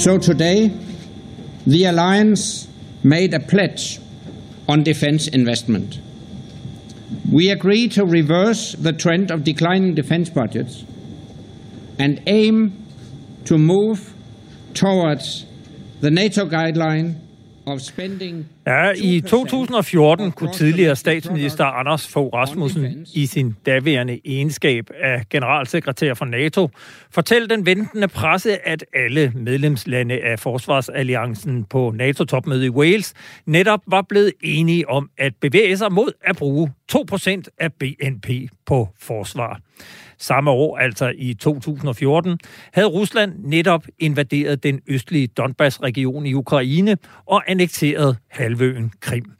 So today, the alliance made a pledge on defense investment. We agree to reverse the trend of declining defense budgets and aim to move towards the NATO guideline Ja, i 2014 kunne tidligere statsminister Anders Fogh Rasmussen i sin daværende egenskab af generalsekretær for NATO fortælle den ventende presse, at alle medlemslande af Forsvarsalliancen på NATO-topmødet i Wales netop var blevet enige om at bevæge sig mod at bruge 2% af BNP på forsvar. Samme år, altså i 2014, havde Rusland netop invaderet den østlige Donbass-region i Ukraine og annekteret halvøen Krim.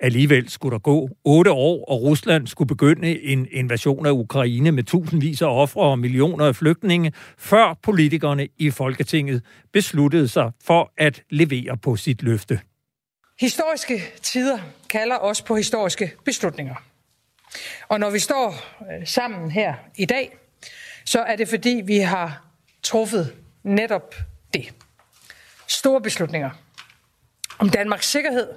Alligevel skulle der gå otte år, og Rusland skulle begynde en invasion af Ukraine med tusindvis af ofre og millioner af flygtninge, før politikerne i Folketinget besluttede sig for at levere på sit løfte. Historiske tider kalder os på historiske beslutninger. Og når vi står øh, sammen her i dag, så er det fordi, vi har truffet netop det. Store beslutninger om Danmarks sikkerhed,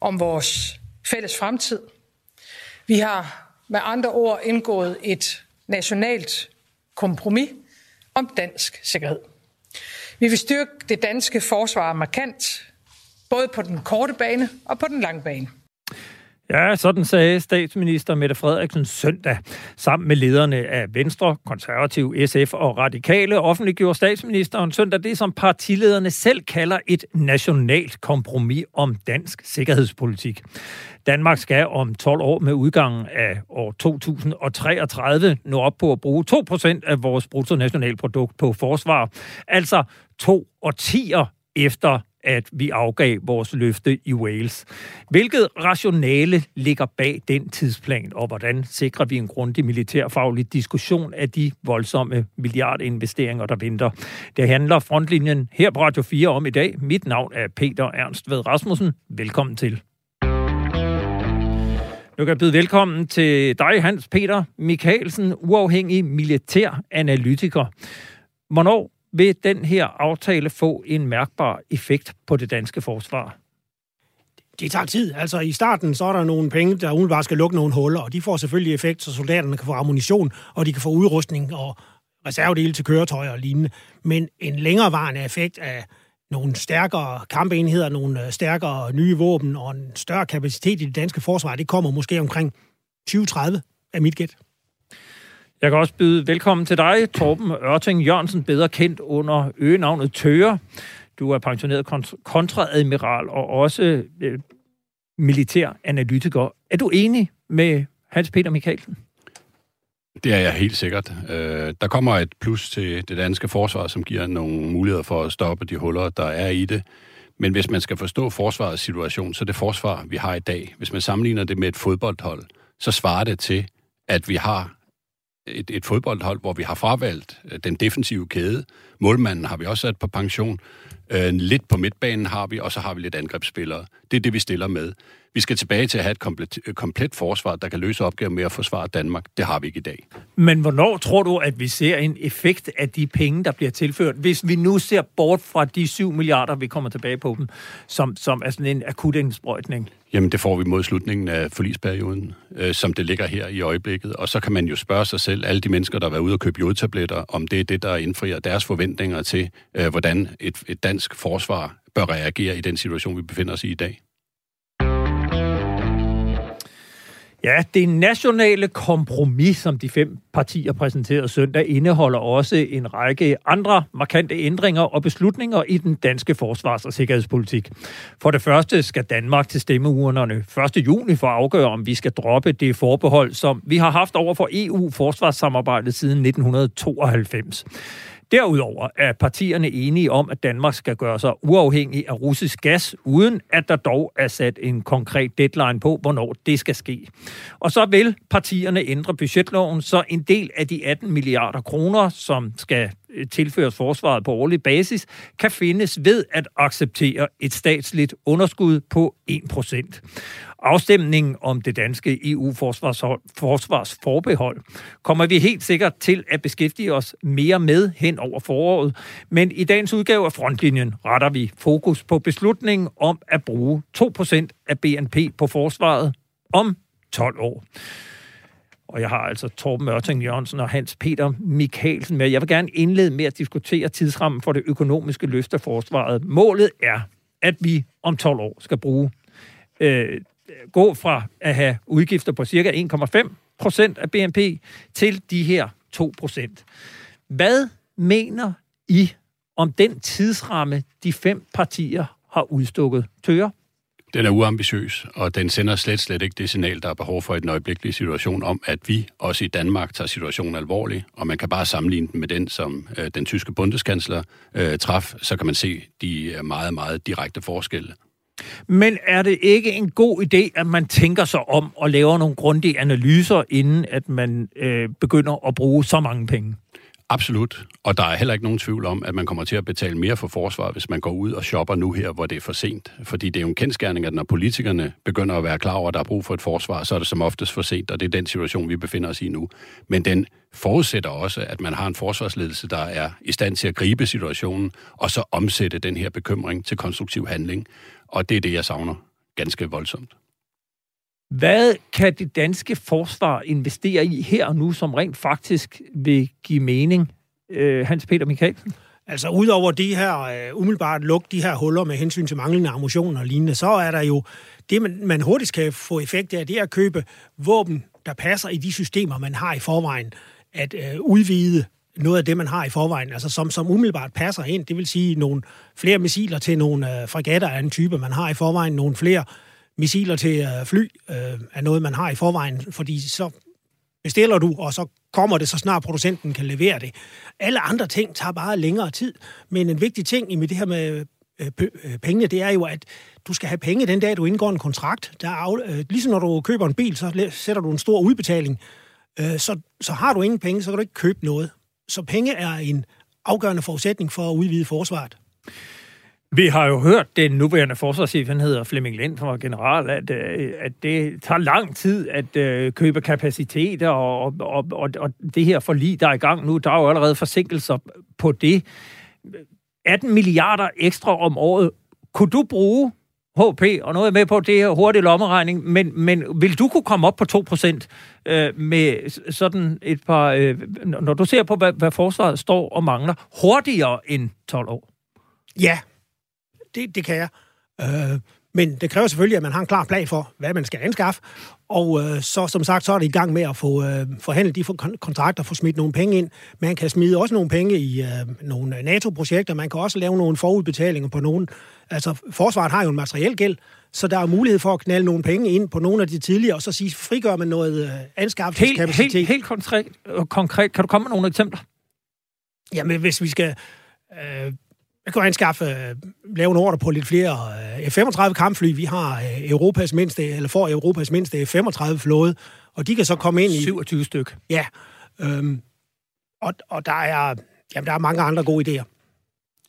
om vores fælles fremtid. Vi har med andre ord indgået et nationalt kompromis om dansk sikkerhed. Vi vil styrke det danske forsvar markant, både på den korte bane og på den lange bane. Ja, sådan sagde statsminister Mette Frederiksen søndag. Sammen med lederne af Venstre, Konservativ, SF og Radikale offentliggjorde statsministeren søndag det, som partilederne selv kalder et nationalt kompromis om dansk sikkerhedspolitik. Danmark skal om 12 år med udgangen af år 2033 nå op på at bruge 2% af vores bruttonationalprodukt på forsvar. Altså to årtier efter at vi afgav vores løfte i Wales. Hvilket rationale ligger bag den tidsplan, og hvordan sikrer vi en grundig militærfaglig diskussion af de voldsomme milliardinvesteringer, der venter? Det handler frontlinjen her på Radio 4 om i dag. Mit navn er Peter Ernst Ved Rasmussen. Velkommen til. Nu kan jeg byde velkommen til dig, Hans Peter Mikkelsen, uafhængig militæranalytiker. Hvornår vil den her aftale få en mærkbar effekt på det danske forsvar? Det tager tid. Altså i starten, så er der nogle penge, der umiddelbart skal lukke nogle huller, og de får selvfølgelig effekt, så soldaterne kan få ammunition, og de kan få udrustning og reservedele til køretøjer og lignende. Men en længerevarende effekt af nogle stærkere kampenheder, nogle øh, stærkere nye våben og en større kapacitet i det danske forsvar, det kommer måske omkring 2030 af mit gæt. Jeg kan også byde velkommen til dig, Torben Ørting Jørgensen, bedre kendt under øgenavnet Tøre. Du er pensioneret kontraadmiral og også øh, militær analytiker. Er du enig med Hans Peter Mikkelsen? Det er jeg helt sikkert. Øh, der kommer et plus til det danske forsvar, som giver nogle muligheder for at stoppe de huller, der er i det. Men hvis man skal forstå forsvarets situation, så det forsvar, vi har i dag, hvis man sammenligner det med et fodboldhold, så svarer det til, at vi har et, et fodboldhold, hvor vi har fravalgt øh, den defensive kæde. Målmanden har vi også sat på pension. Øh, lidt på midtbanen har vi, og så har vi lidt angrebsspillere. Det er det, vi stiller med. Vi skal tilbage til at have et komplet, øh, komplet forsvar, der kan løse opgaven med at forsvare Danmark. Det har vi ikke i dag. Men hvornår tror du, at vi ser en effekt af de penge, der bliver tilført? Hvis vi nu ser bort fra de 7 milliarder, vi kommer tilbage på dem, som, som er sådan en akut indsprøjtning. Jamen, det får vi mod slutningen af forlisperioden, øh, som det ligger her i øjeblikket. Og så kan man jo spørge sig selv, alle de mennesker, der har været ude og købe jodtabletter, om det er det, der indfrier deres forventninger til, øh, hvordan et, et dansk forsvar bør reagere i den situation, vi befinder os i i dag. Ja, det nationale kompromis, som de fem partier præsenterede søndag, indeholder også en række andre markante ændringer og beslutninger i den danske forsvars- og sikkerhedspolitik. For det første skal Danmark til stemmeurnerne 1. juni for at afgøre, om vi skal droppe det forbehold, som vi har haft over for EU-forsvarssamarbejdet siden 1992. Derudover er partierne enige om, at Danmark skal gøre sig uafhængig af russisk gas, uden at der dog er sat en konkret deadline på, hvornår det skal ske. Og så vil partierne ændre budgetloven, så en del af de 18 milliarder kroner, som skal øh, tilføres forsvaret på årlig basis, kan findes ved at acceptere et statsligt underskud på 1%. Afstemningen om det danske EU-forsvarsforbehold kommer vi helt sikkert til at beskæftige os mere med hen over foråret, men i dagens udgave af Frontlinjen retter vi fokus på beslutningen om at bruge 2% af BNP på forsvaret om 12 år. Og jeg har altså Torben Ørting Jørgensen og Hans Peter Mikkelsen med. Jeg vil gerne indlede med at diskutere tidsrammen for det økonomiske løft af forsvaret. Målet er, at vi om 12 år skal bruge øh, Øh, gå fra at have udgifter på cirka 1,5 procent af BNP til de her 2 procent. Hvad mener I om den tidsramme, de fem partier har udstukket? Tøger? Den er uambitiøs, og den sender slet, slet ikke det signal, der er behov for i den øjeblikkelige situation, om at vi også i Danmark tager situationen alvorligt, og man kan bare sammenligne den med den, som øh, den tyske bundeskansler øh, traf, så kan man se de øh, meget, meget direkte forskelle. Men er det ikke en god idé, at man tænker sig om og laver nogle grundige analyser, inden at man øh, begynder at bruge så mange penge? Absolut. Og der er heller ikke nogen tvivl om, at man kommer til at betale mere for forsvar, hvis man går ud og shopper nu her, hvor det er for sent. Fordi det er jo en kendskærning, at når politikerne begynder at være klar over, at der er brug for et forsvar, så er det som oftest for sent, og det er den situation, vi befinder os i nu. Men den forudsætter også, at man har en forsvarsledelse, der er i stand til at gribe situationen, og så omsætte den her bekymring til konstruktiv handling. Og det er det, jeg savner ganske voldsomt. Hvad kan det danske forsvar investere i her og nu, som rent faktisk vil give mening? Øh, Hans Peter Mikkelsen? Altså udover de her uh, umiddelbart lukke de her huller med hensyn til manglende ammunition og lignende, så er der jo det, man, man hurtigt kan få effekt af, det er at købe våben, der passer i de systemer, man har i forvejen. At uh, udvide noget af det, man har i forvejen, altså som, som umiddelbart passer ind. Det vil sige nogle flere missiler til nogle øh, fregatter af en type, man har i forvejen, nogle flere missiler til øh, fly øh, er noget, man har i forvejen, fordi så bestiller du, og så kommer det, så snart producenten kan levere det. Alle andre ting tager bare længere tid, men en vigtig ting i det her med øh, øh, pengene, det er jo, at du skal have penge den dag, du indgår en kontrakt. Der er af, ligesom når du køber en bil, så sætter du en stor udbetaling. så, så har du ingen penge, så kan du ikke købe noget. Så penge er en afgørende forudsætning for at udvide forsvaret. Vi har jo hørt den nuværende forsvarschef, han hedder Flemming Lind fra General, at, øh, at det tager lang tid at uh, købe kapaciteter, og, og, og, og det her forlig, der er i gang nu, der er jo allerede forsinkelser på det. 18 milliarder ekstra om året. Kunne du bruge HP, og nu er jeg med på det her hurtig lommeregning, men, men vil du kunne komme op på 2% øh, med sådan et par, øh, når du ser på, hvad, hvad forsvaret står og mangler, hurtigere end 12 år? Ja, det, det kan jeg. Øh, men det kræver selvfølgelig, at man har en klar plan for, hvad man skal anskaffe. Og øh, så som sagt, så er det i gang med at få øh, forhandlet de kontrakter, få smidt nogle penge ind. Man kan smide også nogle penge i øh, nogle NATO-projekter. Man kan også lave nogle forudbetalinger på nogle. Altså, forsvaret har jo en materiel gæld, så der er mulighed for at knalde nogle penge ind på nogle af de tidligere, og så sige, frigør man noget øh, anskaffelsekapacitet. Helt, helt, helt konkret, konkret, kan du komme med nogle eksempler? Jamen, hvis vi skal... Øh, jeg kan anskaffe, øh, lave en ordre på lidt flere øh, F-35 kampfly. Vi har øh, Europas mindste, eller får Europas mindste F-35 flåde, og de kan så komme ind i... 27 styk. Ja. Øhm, og, og der er, jamen, der er mange andre gode idéer.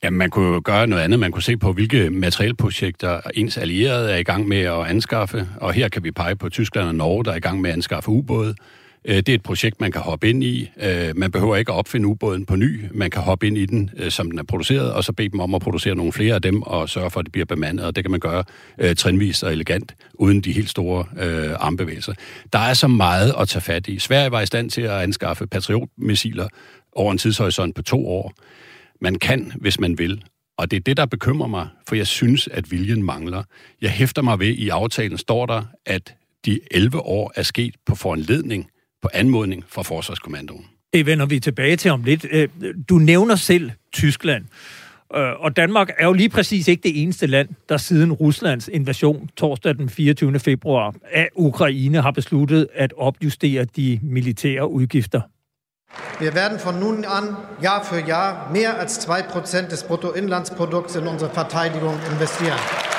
Ja, man kunne jo gøre noget andet. Man kunne se på, hvilke materielprojekter ens allierede er i gang med at anskaffe. Og her kan vi pege på Tyskland og Norge, der er i gang med at anskaffe ubåde. Øh, det er et projekt, man kan hoppe ind i. Øh, man behøver ikke at opfinde ubåden på ny. Man kan hoppe ind i den, øh, som den er produceret, og så bede dem om at producere nogle flere af dem, og sørge for, at det bliver bemandet. Og det kan man gøre trinvis og elegant, uden de helt store øh, armbevægelser. Der er så meget at tage fat i. Sverige var i stand til at anskaffe patriotmissiler over en tidshorisont på to år. Man kan, hvis man vil. Og det er det, der bekymrer mig, for jeg synes, at viljen mangler. Jeg hæfter mig ved, i aftalen står der, at de 11 år er sket på foranledning på anmodning fra Forsvarskommandoen. Det vender vi tilbage til om lidt. Øh, du nævner selv Tyskland. Øh, og Danmark er jo lige præcis ikke det eneste land, der siden Ruslands invasion torsdag den 24. februar af Ukraine har besluttet at opjustere de militære udgifter. Vi werden von nun an Jahr für Jahr mehr als 2% des Bruttoinlandsprodukts in unsere Verteidigung investieren.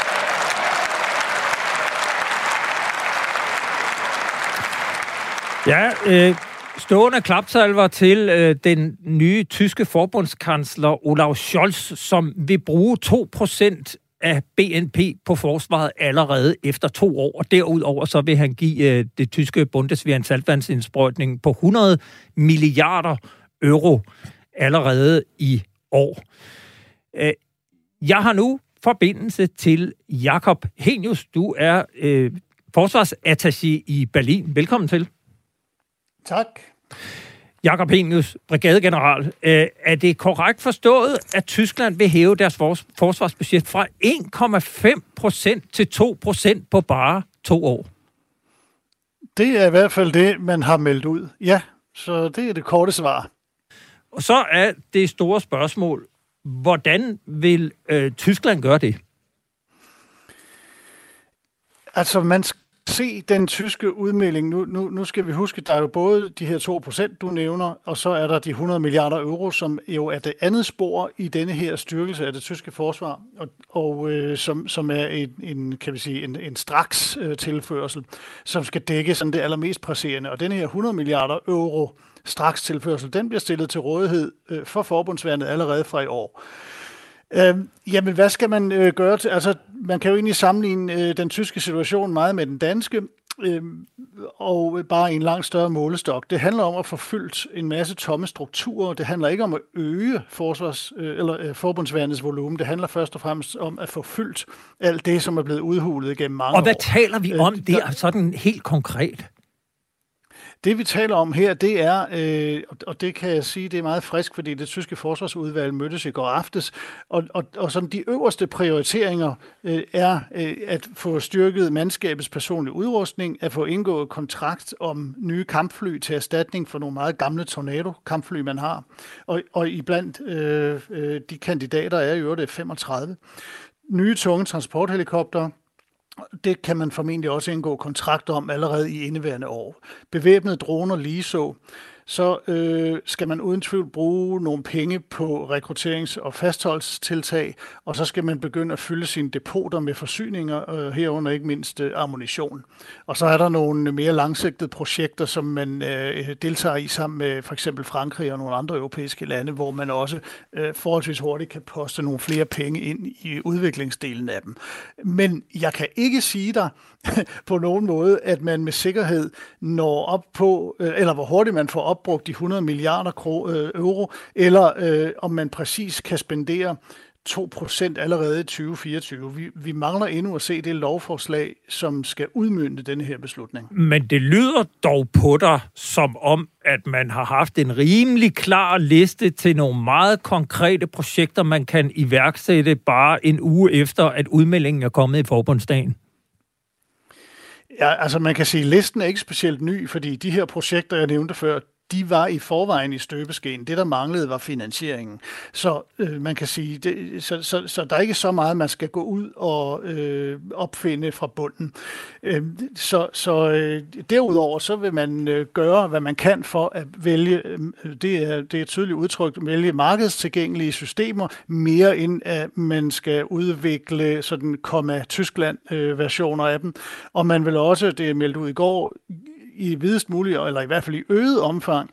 Ja, øh, Stående klapsalver til øh, den nye tyske forbundskansler Olaf Scholz, som vil bruge 2% af BNP på forsvaret allerede efter to år. Og derudover så vil han give øh, det tyske Bundeswehr en saltvandsindsprøjtning på 100 milliarder euro allerede i år. Øh, jeg har nu forbindelse til Jakob Henius. Du er øh, forsvarsattaché i Berlin. Velkommen til. Tak. Jakob Henius, brigadegeneral. Øh, er det korrekt forstået, at Tyskland vil hæve deres forsvarsbudget fra 1,5 procent til 2 procent på bare to år? Det er i hvert fald det, man har meldt ud. Ja, så det er det korte svar. Og så er det store spørgsmål, hvordan vil øh, Tyskland gøre det? Altså, man se den tyske udmelding. Nu, nu, nu skal vi huske, der er jo både de her 2 procent, du nævner, og så er der de 100 milliarder euro, som jo er det andet spor i denne her styrkelse af det tyske forsvar, og, og øh, som, som er en, en, kan vi sige, en, en straks øh, tilførsel, som skal dække sådan det allermest presserende. Og denne her 100 milliarder euro straks tilførsel, den bliver stillet til rådighed øh, for forbundsværnet allerede fra i år. Øh, jamen, hvad skal man øh, gøre til? Altså, man kan jo egentlig sammenligne øh, den tyske situation meget med den danske, øh, og bare en langt større målestok. Det handler om at få fyldt en masse tomme strukturer. Det handler ikke om at øge forsvars, øh, eller øh, forbundsværnets volumen. Det handler først og fremmest om at få fyldt alt det, som er blevet udhulet gennem mange år. Og hvad år. taler vi om øh, der, sådan helt konkret? Det vi taler om her, det er, øh, og det kan jeg sige, det er meget frisk, fordi det tyske forsvarsudvalg mødtes i går aftes, og, og, og sådan de øverste prioriteringer øh, er øh, at få styrket mandskabets personlige udrustning, at få indgået kontrakt om nye kampfly til erstatning for nogle meget gamle Tornado-kampfly, man har, og, og iblandt øh, øh, de kandidater er i øvrigt 35 nye tunge transporthelikopter, det kan man formentlig også indgå kontrakt om allerede i indeværende år. Bevæbnede droner lige så så øh, skal man uden tvivl bruge nogle penge på rekrutterings- og fastholdelsestiltag, og så skal man begynde at fylde sine depoter med forsyninger, øh, herunder ikke mindst øh, ammunition. Og så er der nogle mere langsigtede projekter, som man øh, deltager i sammen med for eksempel Frankrig og nogle andre europæiske lande, hvor man også øh, forholdsvis hurtigt kan poste nogle flere penge ind i udviklingsdelen af dem. Men jeg kan ikke sige dig på nogen måde, at man med sikkerhed når op på, øh, eller hvor hurtigt man får op opbrugt de 100 milliarder øh, euro, eller øh, om man præcis kan spendere 2% allerede i 2024. Vi, vi mangler endnu at se det lovforslag, som skal udmynde denne her beslutning. Men det lyder dog på dig, som om, at man har haft en rimelig klar liste til nogle meget konkrete projekter, man kan iværksætte bare en uge efter, at udmeldingen er kommet i forbundsdagen. Ja, altså man kan sige, at listen er ikke specielt ny, fordi de her projekter, jeg nævnte før, de var i forvejen i støbeskeen. Det, der manglede, var finansieringen. Så øh, man kan sige, det, så, så, så der er ikke så meget, man skal gå ud og øh, opfinde fra bunden. Øh, så så øh, derudover, så vil man øh, gøre, hvad man kan for at vælge, øh, det, er, det er tydeligt udtrykt, vælge markedstilgængelige systemer, mere end at man skal udvikle sådan komma Tyskland-versioner øh, af dem. Og man vil også, det er meldt ud i går, i videst muligt, eller i hvert fald i øget omfang,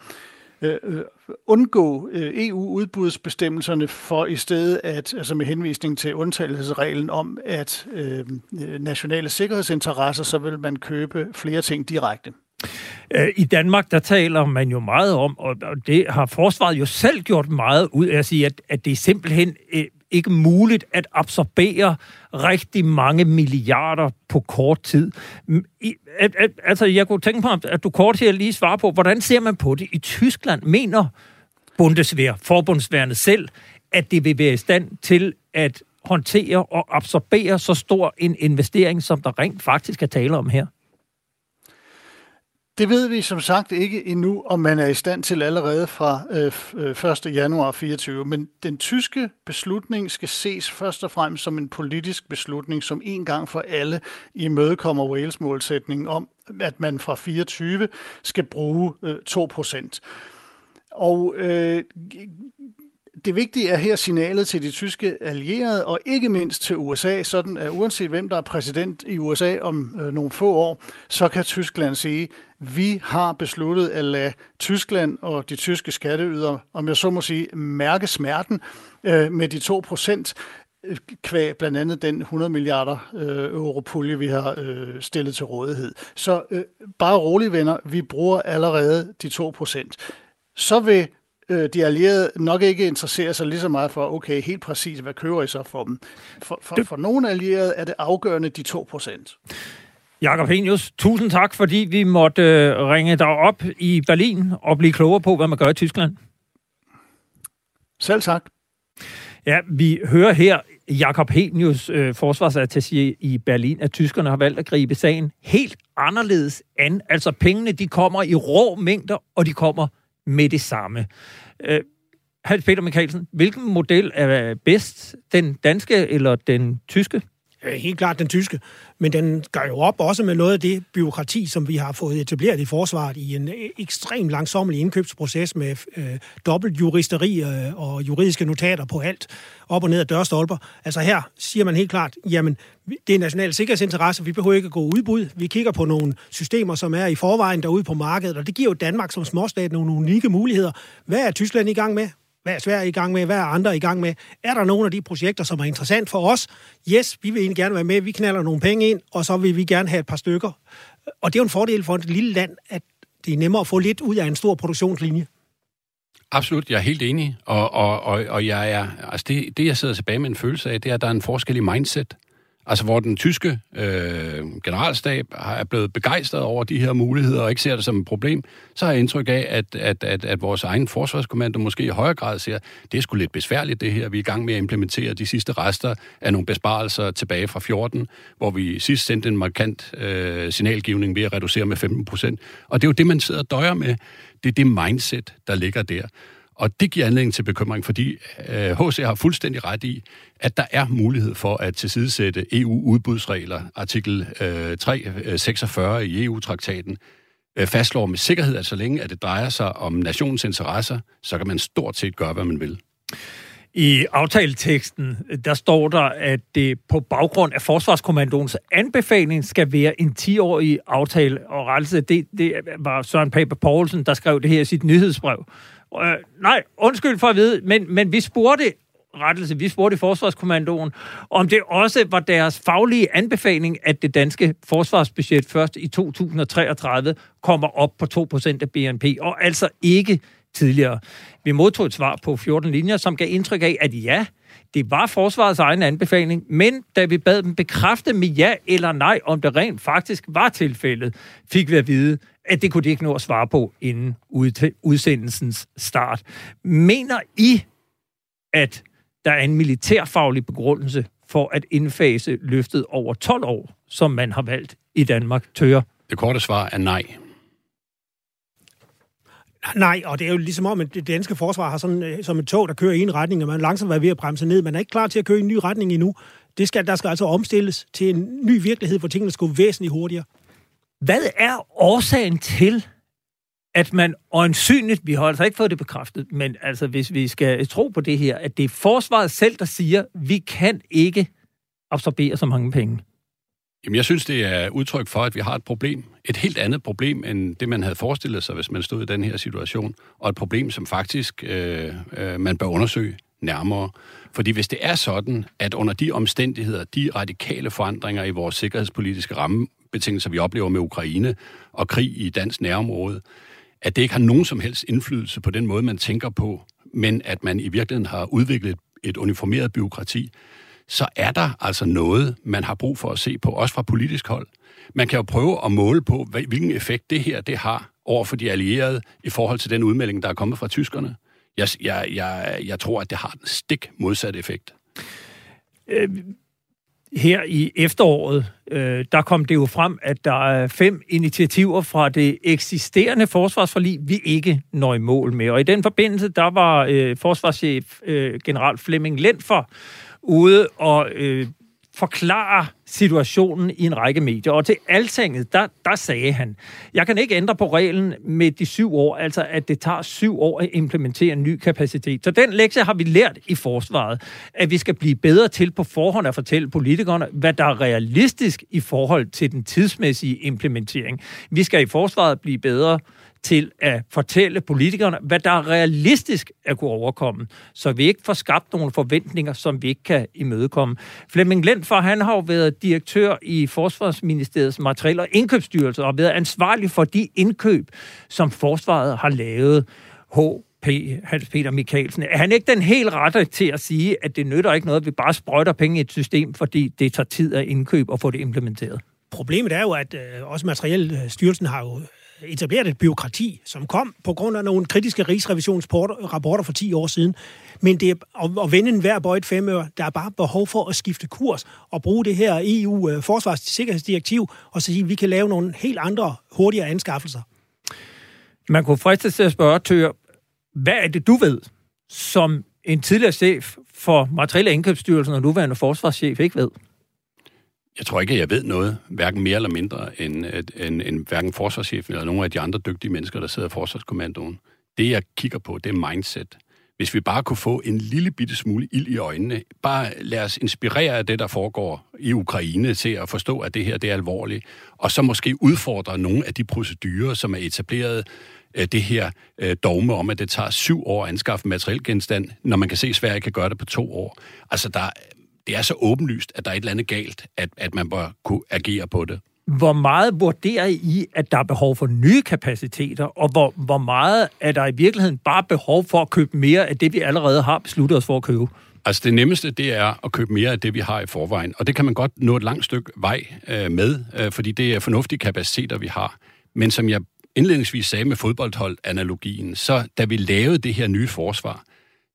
øh, øh undgå øh, EU-udbudsbestemmelserne for i stedet at, altså med henvisning til undtagelsesreglen om, at øh, øh nationale sikkerhedsinteresser, så vil man købe flere ting direkte. Øh, I Danmark, der taler man jo meget om, og det har forsvaret jo selv gjort meget ud af at sige, at, at det er simpelthen ikke muligt at absorbere rigtig mange milliarder på kort tid. Altså, jeg kunne tænke mig, at du kort her lige svarer på, hvordan ser man på det i Tyskland? Mener Bundeswehr, forbundsværende selv, at det vil være i stand til at håndtere og absorbere så stor en investering, som der rent faktisk er tale om her? Det ved vi som sagt ikke endnu, om man er i stand til allerede fra øh, 1. Øh, januar 24. Men den tyske beslutning skal ses først og fremmest som en politisk beslutning, som en gang for alle imødekommer Wales målsætningen om, at man fra 24 skal bruge øh, 2 procent. Og øh, det vigtige er her signalet til de tyske allierede, og ikke mindst til USA, sådan at uanset hvem der er præsident i USA om øh, nogle få år, så kan Tyskland sige, vi har besluttet at lade Tyskland og de tyske skatteydere, om jeg så må sige, mærke smerten øh, med de 2 procent kvæg blandt andet den 100 milliarder øh, euro pulje, vi har øh, stillet til rådighed. Så øh, bare rolig venner, vi bruger allerede de 2 procent. Så vil øh, de allierede nok ikke interessere sig lige så meget for, okay, helt præcis, hvad køber I så for dem? For, for, for nogle allierede er det afgørende de 2 procent. Jakob Henius, tusind tak, fordi vi måtte øh, ringe dig op i Berlin og blive klogere på, hvad man gør i Tyskland. Selv tak. Ja, vi hører her Jakob Henius, øh, forsvarsattaché i Berlin, at tyskerne har valgt at gribe sagen helt anderledes an. Altså pengene, de kommer i rå mængder, og de kommer med det samme. Øh, Hans Peter Mikkelsen, hvilken model er bedst? Den danske eller den tyske? Øh, helt klart den tyske, men den gør jo op også med noget af det byråkrati, som vi har fået etableret i forsvaret i en øh, ekstremt langsommelig indkøbsproces med øh, dobbelt juristeri øh, og juridiske notater på alt, op og ned af dørstolper. Altså her siger man helt klart, jamen det er national sikkerhedsinteresse, vi behøver ikke at gå udbud. Vi kigger på nogle systemer, som er i forvejen derude på markedet, og det giver jo Danmark som småstat nogle unikke muligheder. Hvad er Tyskland i gang med? Hvad er Sverige i gang med? Hvad er andre i gang med? Er der nogle af de projekter, som er interessant for os? Yes, vi vil egentlig gerne være med. Vi knaller nogle penge ind, og så vil vi gerne have et par stykker. Og det er jo en fordel for et lille land, at det er nemmere at få lidt ud af en stor produktionslinje. Absolut, jeg er helt enig. Og, og, og, og jeg er, altså det, det, jeg sidder tilbage med en følelse af, det er, at der er en forskel i mindset. Altså hvor den tyske øh, generalstab er blevet begejstret over de her muligheder og ikke ser det som et problem, så har jeg indtryk af, at, at, at, at vores egen forsvarskommando måske i højere grad ser, det er sgu lidt besværligt det her. Vi er i gang med at implementere de sidste rester af nogle besparelser tilbage fra 14, hvor vi sidst sendte en markant øh, signalgivning ved at reducere med 15 procent. Og det er jo det, man sidder og døjer med. Det er det mindset, der ligger der. Og det giver anledning til bekymring, fordi øh, HC har fuldstændig ret i, at der er mulighed for at tilsidesætte EU-udbudsregler. Artikel øh, 346 øh, i EU-traktaten øh, fastslår med sikkerhed, at så længe at det drejer sig om nationens interesser, så kan man stort set gøre, hvad man vil. I aftaleteksten, der står der, at det på baggrund af Forsvarskommandoens anbefaling skal være en 10-årig aftale. Og rettelse, det, det var Søren Pape Poulsen, der skrev det her i sit nyhedsbrev. Øh, nej, undskyld for at vide, men, men vi spurgte rettelse, vi spurgte Forsvarskommandoen, om det også var deres faglige anbefaling, at det danske forsvarsbudget først i 2033 kommer op på 2% af BNP, og altså ikke tidligere. Vi modtog et svar på 14 linjer, som gav indtryk af, at ja, det var forsvarets egen anbefaling, men da vi bad dem bekræfte med ja eller nej, om det rent faktisk var tilfældet, fik vi at vide, at det kunne de ikke nå at svare på inden udsendelsens start. Mener I, at der er en militærfaglig begrundelse for at indfase løftet over 12 år, som man har valgt i Danmark, tør? Det korte svar er nej. Nej, og det er jo ligesom om, at det danske forsvar har sådan øh, som et tog, der kører i en retning, og man langsomt er ved at bremse ned. Man er ikke klar til at køre i en ny retning endnu. Det skal, der skal altså omstilles til en ny virkelighed, hvor tingene skal væsentligt hurtigere. Hvad er årsagen til, at man øjensynligt, vi har altså ikke fået det bekræftet, men altså hvis vi skal tro på det her, at det er forsvaret selv, der siger, vi kan ikke absorbere så mange penge? Jamen, jeg synes, det er udtryk for, at vi har et problem. Et helt andet problem, end det, man havde forestillet sig, hvis man stod i den her situation. Og et problem, som faktisk øh, øh, man bør undersøge nærmere. Fordi hvis det er sådan, at under de omstændigheder, de radikale forandringer i vores sikkerhedspolitiske ramme, rammebetingelser, vi oplever med Ukraine og krig i dansk nærområde, at det ikke har nogen som helst indflydelse på den måde, man tænker på, men at man i virkeligheden har udviklet et uniformeret byråkrati, så er der altså noget, man har brug for at se på, også fra politisk hold. Man kan jo prøve at måle på, hvilken effekt det her det har over for de allierede i forhold til den udmelding, der er kommet fra tyskerne. Jeg, jeg, jeg, jeg tror, at det har en stik modsat effekt. Øh, her i efteråret, øh, der kom det jo frem, at der er fem initiativer fra det eksisterende forsvarsforlig, vi ikke når i mål med. Og i den forbindelse, der var øh, forsvarschef øh, general Flemming Lentfer ude og øh, forklare situationen i en række medier. Og til altinget, der, der sagde han, jeg kan ikke ændre på reglen med de syv år, altså at det tager syv år at implementere en ny kapacitet. Så den lektie har vi lært i forsvaret, at vi skal blive bedre til på forhånd at fortælle politikerne, hvad der er realistisk i forhold til den tidsmæssige implementering. Vi skal i forsvaret blive bedre til at fortælle politikerne, hvad der er realistisk at kunne overkomme, så vi ikke får skabt nogle forventninger, som vi ikke kan imødekomme. Flemming Lentfor, han har jo været direktør i Forsvarsministeriets materiel- og indkøbsstyrelse og været ansvarlig for de indkøb, som forsvaret har lavet. H. P. Hans Peter Mikkelsen. Er han ikke den helt rette til at sige, at det nytter ikke noget, at vi bare sprøjter penge i et system, fordi det tager tid at indkøbe og få det implementeret? Problemet er jo, at øh, også Materielstyrelsen har jo etableret et byråkrati, som kom på grund af nogle kritiske rigsrevisionsrapporter for 10 år siden. Men det er at vende en hver bøjet femøre. Der er bare behov for at skifte kurs og bruge det her EU-forsvarssikkerhedsdirektiv øh, og så sige, at vi kan lave nogle helt andre, hurtigere anskaffelser. Man kunne fristes til at spørge, Tør, hvad er det, du ved, som en tidligere chef for Materielle Indkøbsstyrelsen og nuværende forsvarschef ikke ved? Jeg tror ikke, at jeg ved noget, hverken mere eller mindre, end, end, end hverken forsvarschefen eller nogle af de andre dygtige mennesker, der sidder i forsvarskommandoen. Det, jeg kigger på, det er mindset. Hvis vi bare kunne få en lille bitte smule ild i øjnene, bare lad os inspirere af det, der foregår i Ukraine, til at forstå, at det her det er alvorligt, og så måske udfordre nogle af de procedurer, som er etableret øh, det her øh, dogme om, at det tager syv år at anskaffe materielgenstand, når man kan se, at Sverige kan gøre det på to år. Altså, der, det er så åbenlyst, at der er et eller andet galt, at, at man bør kunne agere på det. Hvor meget vurderer I, at der er behov for nye kapaciteter, og hvor, hvor meget er der i virkeligheden bare behov for at købe mere af det, vi allerede har besluttet os for at købe? Altså det nemmeste, det er at købe mere af det, vi har i forvejen. Og det kan man godt nå et langt stykke vej øh, med, øh, fordi det er fornuftige kapaciteter, vi har. Men som jeg indledningsvis sagde med fodboldhold-analogien, så da vi lavede det her nye forsvar,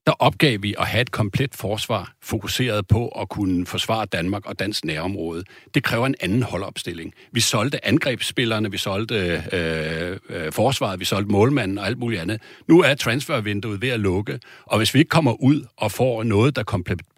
der opgav vi at have et komplet forsvar fokuseret på at kunne forsvare Danmark og dansk nærområde. Det kræver en anden holdopstilling. Vi solgte angrebsspillerne, vi solgte øh, øh, forsvaret, vi solgte målmanden og alt muligt andet. Nu er transfervinduet ved at lukke, og hvis vi ikke kommer ud og får noget, der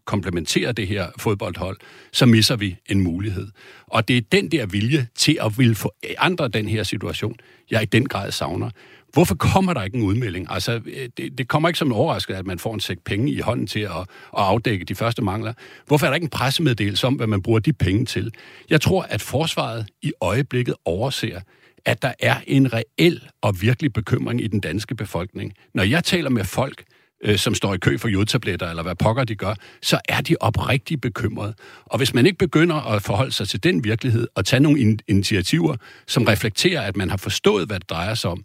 komplementerer det her fodboldhold, så misser vi en mulighed. Og det er den der vilje til at ville andre den her situation, jeg i den grad savner. Hvorfor kommer der ikke en udmelding? Altså, øh, det, det kommer ikke som en overraskelse, at man får en sæk penge i hånden til at, at afdække de første mangler. Hvorfor er der ikke en pressemeddelelse om, hvad man bruger de penge til? Jeg tror, at forsvaret i øjeblikket overser, at der er en reel og virkelig bekymring i den danske befolkning. Når jeg taler med folk, øh, som står i kø for jodtabletter, eller hvad pokker de gør, så er de oprigtigt bekymrede. Og hvis man ikke begynder at forholde sig til den virkelighed, og tage nogle in- initiativer, som reflekterer, at man har forstået, hvad det drejer sig om,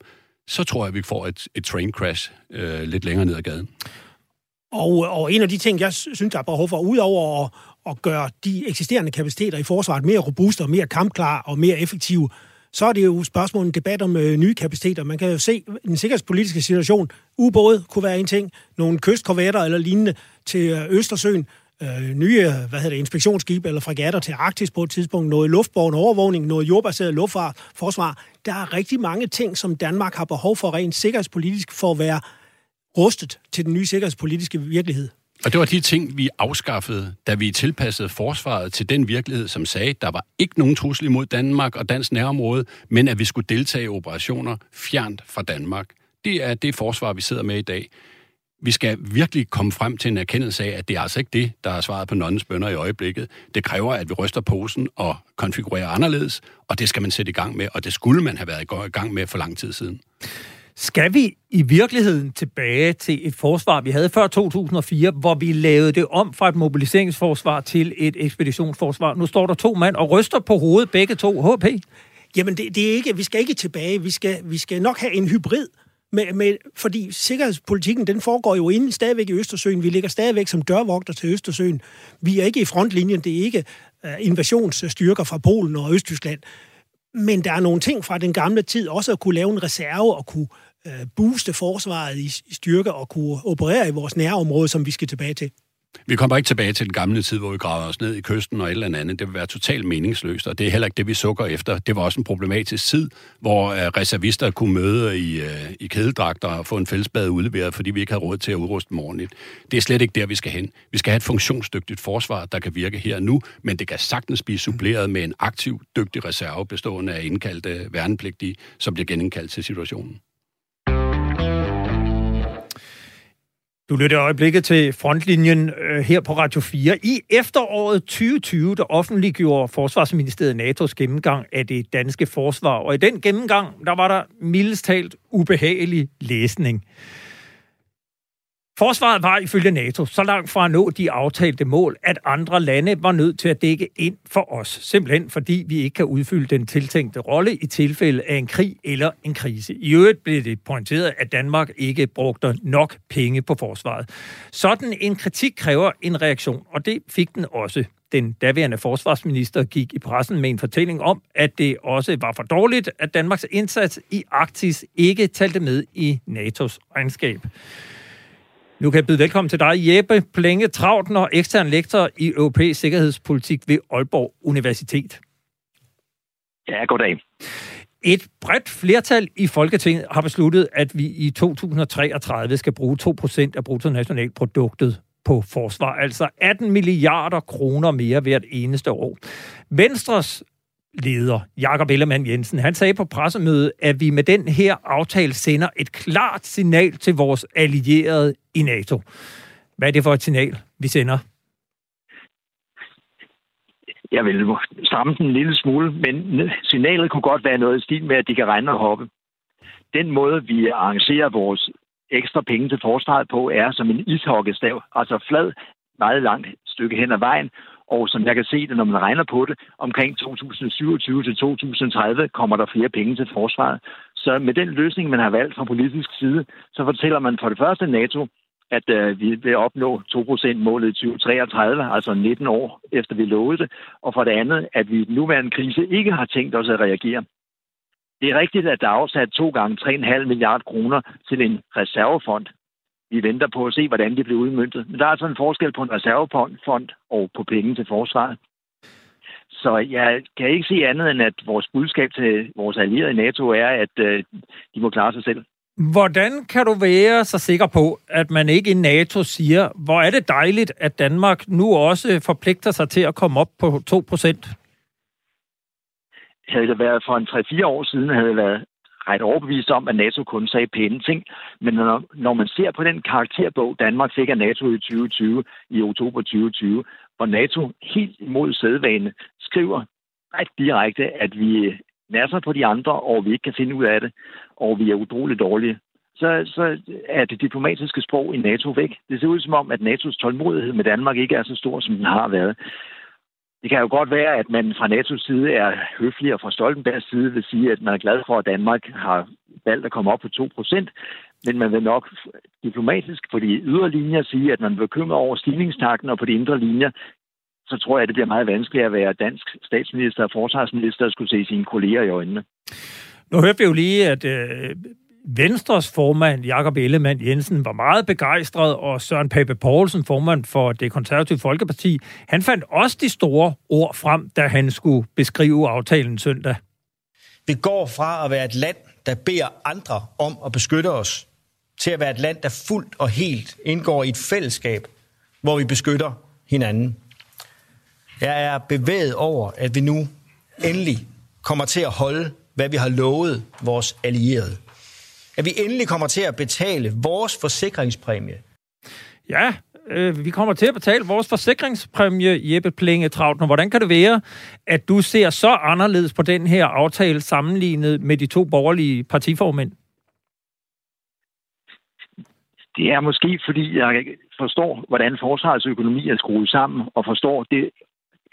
så tror jeg, at vi får et, et train crash øh, lidt længere ned ad gaden. Og, og en af de ting, jeg synes, der er behov for, udover at, at gøre de eksisterende kapaciteter i forsvaret mere robuste og mere kampklare og mere effektive, så er det jo spørgsmål en debat om øh, nye kapaciteter. Man kan jo se den sikkerhedspolitiske situation. Ubåde kunne være en ting, nogle kystkorvetter eller lignende til øh, Østersøen øh, nye hvad hedder det, inspektionsskib eller fregatter til Arktis på et tidspunkt, noget luftborgen overvågning, noget jordbaseret luftfart, forsvar. Der er rigtig mange ting, som Danmark har behov for rent sikkerhedspolitisk for at være rustet til den nye sikkerhedspolitiske virkelighed. Og det var de ting, vi afskaffede, da vi tilpassede forsvaret til den virkelighed, som sagde, at der var ikke nogen trussel imod Danmark og dansk nærområde, men at vi skulle deltage i operationer fjernt fra Danmark. Det er det forsvar, vi sidder med i dag vi skal virkelig komme frem til en erkendelse af, at det er altså ikke det, der er svaret på nonnens bønder i øjeblikket. Det kræver, at vi ryster posen og konfigurerer anderledes, og det skal man sætte i gang med, og det skulle man have været i gang med for lang tid siden. Skal vi i virkeligheden tilbage til et forsvar, vi havde før 2004, hvor vi lavede det om fra et mobiliseringsforsvar til et ekspeditionsforsvar? Nu står der to mand og ryster på hovedet, begge to. HP? Jamen, det, det er ikke, vi skal ikke tilbage. Vi skal, vi skal nok have en hybrid med, med, fordi sikkerhedspolitikken, den foregår jo inden stadigvæk i Østersøen. Vi ligger stadigvæk som dørvogter til Østersøen. Vi er ikke i frontlinjen. Det er ikke uh, invasionsstyrker fra Polen og Østtyskland. Men der er nogle ting fra den gamle tid, også at kunne lave en reserve og kunne uh, booste forsvaret i, i styrke og kunne operere i vores nærområde, som vi skal tilbage til. Vi kommer ikke tilbage til den gamle tid, hvor vi graver os ned i kysten og et eller andet. Det vil være totalt meningsløst, og det er heller ikke det, vi sukker efter. Det var også en problematisk tid, hvor øh, reservister kunne møde i, øh, i kædedragter og få en fællesbad udleveret, fordi vi ikke havde råd til at udruste dem ordentligt. Det er slet ikke der, vi skal hen. Vi skal have et funktionsdygtigt forsvar, der kan virke her og nu, men det kan sagtens blive suppleret med en aktiv, dygtig reserve bestående af indkaldte værnepligtige, som bliver genindkaldt til situationen. Du lytter i øjeblikket til frontlinjen øh, her på Radio 4. I efteråret 2020, der offentliggjorde Forsvarsministeriet NATO's gennemgang af det danske forsvar. Og i den gennemgang, der var der mildest talt ubehagelig læsning. Forsvaret var ifølge NATO så langt fra at nå de aftalte mål, at andre lande var nødt til at dække ind for os. Simpelthen fordi vi ikke kan udfylde den tiltænkte rolle i tilfælde af en krig eller en krise. I øvrigt blev det pointeret, at Danmark ikke brugte nok penge på forsvaret. Sådan en kritik kræver en reaktion, og det fik den også. Den daværende forsvarsminister gik i pressen med en fortælling om, at det også var for dårligt, at Danmarks indsats i Arktis ikke talte med i NATO's regnskab. Nu kan jeg byde velkommen til dig, Jeppe Plenge Trautner, ekstern lektor i europæisk sikkerhedspolitik ved Aalborg Universitet. Ja, goddag. Et bredt flertal i Folketinget har besluttet, at vi i 2033 skal bruge 2% af bruttonationalproduktet på forsvar, altså 18 milliarder kroner mere hvert eneste år. Venstres leder, Jakob Ellemann Jensen, han sagde på pressemødet, at vi med den her aftale sender et klart signal til vores allierede i NATO. Hvad er det for et signal, vi sender? Jeg vil stramme den en lille smule, men signalet kunne godt være noget i stil med, at de kan regne og hoppe. Den måde, vi arrangerer vores ekstra penge til forsvaret på, er som en ishockeystav, altså flad, meget langt stykke hen ad vejen, og som jeg kan se det, når man regner på det, omkring 2027 til 2030 kommer der flere penge til forsvaret. Så med den løsning, man har valgt fra politisk side, så fortæller man for det første NATO, at øh, vi vil opnå 2%-målet i 2033, altså 19 år efter vi lovede det, og for det andet, at vi i den nuværende krise ikke har tænkt os at reagere. Det er rigtigt, at der er afsat to gange 3,5 milliarder kroner til en reservefond, vi venter på at se, hvordan det bliver udmyndtet. Men der er altså en forskel på en reservefond og på penge til forsvaret. Så jeg kan ikke se andet end, at vores budskab til vores allierede i NATO er, at øh, de må klare sig selv. Hvordan kan du være så sikker på, at man ikke i NATO siger, hvor er det dejligt, at Danmark nu også forpligter sig til at komme op på 2 procent? Havde det været for en 3-4 år siden, havde det været ret overbevist om, at NATO kun sagde pæne ting. Men når, når man ser på den karakterbog, Danmark fik af NATO i 2020, i oktober 2020, hvor NATO helt imod sædvane skriver ret direkte, at vi nasser på de andre, og vi ikke kan finde ud af det, og vi er utroligt dårlige, så, så er det diplomatiske sprog i NATO væk. Det ser ud som om, at NATO's tålmodighed med Danmark ikke er så stor, som den har været. Det kan jo godt være, at man fra NATO's side er høflig, og fra Stoltenbergs side vil sige, at man er glad for, at Danmark har valgt at komme op på 2% men man vil nok diplomatisk på de ydre linjer sige, at man er bekymret over stigningstakten, og på de indre linjer, så tror jeg, at det bliver meget vanskeligt at være dansk statsminister og forsvarsminister og skulle se sine kolleger i øjnene. Nu hørte vi jo lige, at øh, Venstres formand, Jakob Ellemann Jensen, var meget begejstret, og Søren Pape Poulsen, formand for det konservative Folkeparti, han fandt også de store ord frem, da han skulle beskrive aftalen søndag. Vi går fra at være et land, der beder andre om at beskytte os, til at være et land, der fuldt og helt indgår i et fællesskab, hvor vi beskytter hinanden. Jeg er bevæget over, at vi nu endelig kommer til at holde, hvad vi har lovet vores allierede at vi endelig kommer til at betale vores forsikringspræmie. Ja, øh, vi kommer til at betale vores forsikringspræmie, Jeppe Plinge Trautner. Hvordan kan det være, at du ser så anderledes på den her aftale sammenlignet med de to borgerlige partiformænd? Det er måske, fordi jeg forstår, hvordan forsvarets økonomi er skruet sammen, og forstår det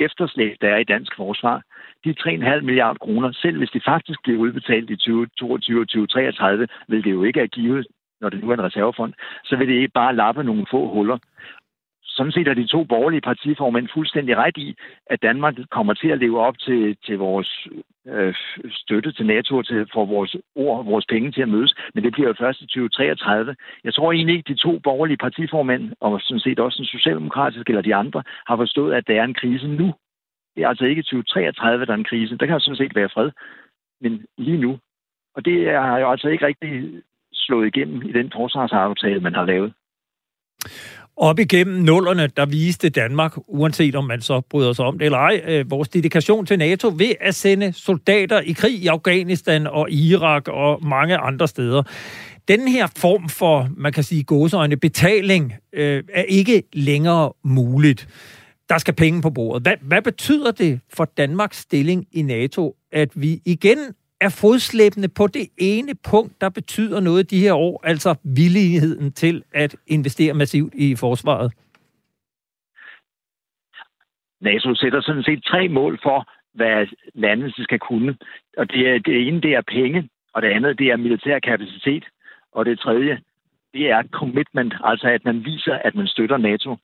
efterslæb, der er i dansk forsvar de 3,5 milliarder kroner, selv hvis de faktisk bliver udbetalt i 2022 og 2033, vil det jo ikke have givet, når det nu er en reservefond, så vil det ikke bare lappe nogle få huller sådan set er de to borgerlige partiformænd fuldstændig ret i, at Danmark kommer til at leve op til, til vores øh, støtte til NATO til for vores ord og vores penge til at mødes. Men det bliver jo først i 2033. Jeg tror egentlig ikke, de to borgerlige partiformænd, og sådan set også den socialdemokratiske eller de andre, har forstået, at der er en krise nu. Det er altså ikke 2033, der er en krise. Der kan jo sådan set være fred. Men lige nu. Og det har jo altså ikke rigtig slået igennem i den forsvarsaftale, man har lavet. Op igennem nullerne, der viste Danmark, uanset om man så bryder sig om det eller ej, øh, vores dedikation til NATO ved at sende soldater i krig i Afghanistan og Irak og mange andre steder. Den her form for, man kan sige, gåseøjne betaling øh, er ikke længere muligt. Der skal penge på bordet. Hvad, hvad betyder det for Danmarks stilling i NATO, at vi igen er fodslæbende på det ene punkt, der betyder noget de her år, altså villigheden til at investere massivt i forsvaret? NATO sætter sådan set tre mål for, hvad landene skal kunne. Og det, er, det ene, det er penge, og det andet, det er militær kapacitet, og det tredje, det er commitment, altså at man viser, at man støtter NATO.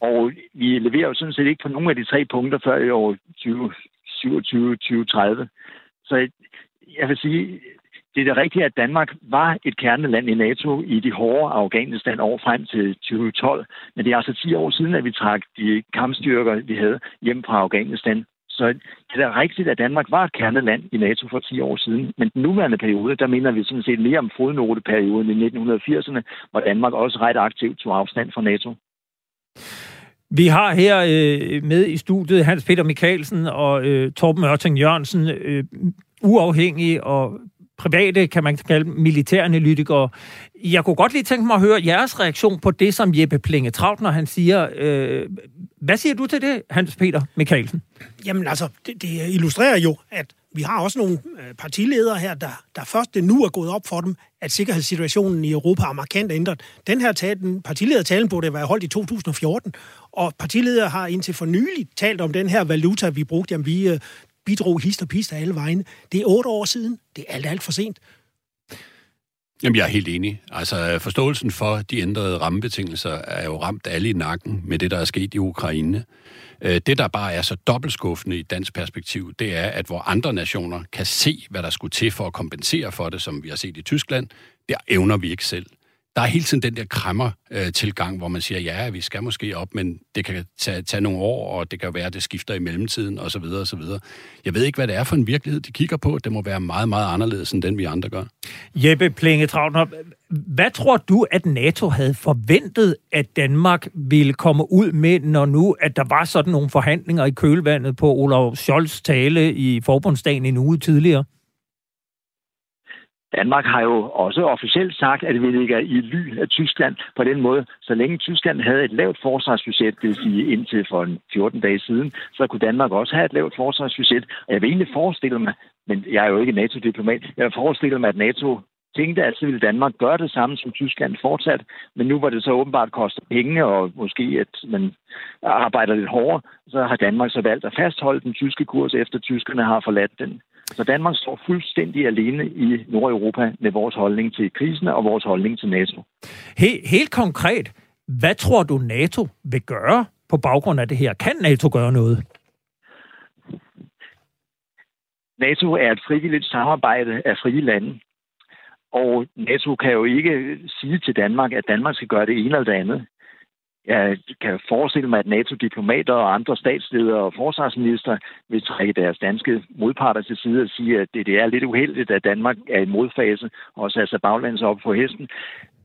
Og vi leverer jo sådan set ikke på nogle af de tre punkter før i år 2027-2030. Så jeg vil sige, det er det rigtige, at Danmark var et kerneland i NATO i de hårde Afghanistan år frem til 2012. Men det er altså 10 år siden, at vi trak de kampstyrker, vi havde hjem fra Afghanistan. Så det er rigtigt, at Danmark var et kerneland i NATO for 10 år siden. Men den nuværende periode, der mener vi sådan set mere om fodnoteperioden i 1980'erne, hvor Danmark også ret aktivt tog afstand fra NATO. Vi har her øh, med i studiet Hans Peter Mikkelsen og øh, Torben Ørting Jørgensen, øh, uafhængige og private, kan man kalde militæranalytikere. Jeg kunne godt lige tænke mig at høre jeres reaktion på det, som Jeppe Plinge Traut, når han siger... Øh, hvad siger du til det, Hans Peter Mikkelsen? Jamen altså, det, det illustrerer jo, at vi har også nogle øh, partiledere her, der, der først det nu er gået op for dem, at sikkerhedssituationen i Europa er markant ændret. Den her tale, den partiledertalen burde det var holdt i 2014, og partiledere har indtil for nylig talt om den her valuta, vi brugte. Jamen, vi øh, bidrog hist og pist af alle vegne. Det er otte år siden. Det er alt, alt for sent. Jamen, jeg er helt enig. Altså, forståelsen for de ændrede rammebetingelser er jo ramt alle i nakken med det, der er sket i Ukraine. Øh, det, der bare er så dobbeltskuffende i dansk perspektiv, det er, at hvor andre nationer kan se, hvad der skulle til for at kompensere for det, som vi har set i Tyskland, der evner vi ikke selv der er hele tiden den der krammer-tilgang, øh, hvor man siger, ja, vi skal måske op, men det kan tage, tage nogle år, og det kan være, at det skifter i mellemtiden, osv. osv. Jeg ved ikke, hvad det er for en virkelighed, de kigger på. Det må være meget, meget anderledes, end den vi andre gør. Jeppe Plinge Trautner, hvad tror du, at NATO havde forventet, at Danmark ville komme ud med, når nu, at der var sådan nogle forhandlinger i kølvandet på Olaf Scholz tale i forbundsdagen en uge tidligere? Danmark har jo også officielt sagt, at vi ligger i ly af Tyskland på den måde. Så længe Tyskland havde et lavt forsvarsbudget, det vil sige indtil for 14 dage siden, så kunne Danmark også have et lavt forsvarsbudget. Og jeg vil egentlig forestille mig, men jeg er jo ikke NATO-diplomat, jeg vil forestille mig, at NATO tænkte, at så ville Danmark gøre det samme som Tyskland fortsat. Men nu hvor det så åbenbart koster penge, og måske at man arbejder lidt hårdere, så har Danmark så valgt at fastholde den tyske kurs, efter tyskerne har forladt den. Så Danmark står fuldstændig alene i Nordeuropa med vores holdning til krisen og vores holdning til NATO. He- helt konkret, hvad tror du NATO vil gøre på baggrund af det her? Kan NATO gøre noget? NATO er et frivilligt samarbejde af frie lande. Og NATO kan jo ikke sige til Danmark, at Danmark skal gøre det ene eller det andet. Jeg kan forestille mig, at NATO-diplomater og andre statsledere og forsvarsminister vil trække deres danske modparter til side og sige, at det, er lidt uheldigt, at Danmark er i modfase og så altså baglands op på hesten.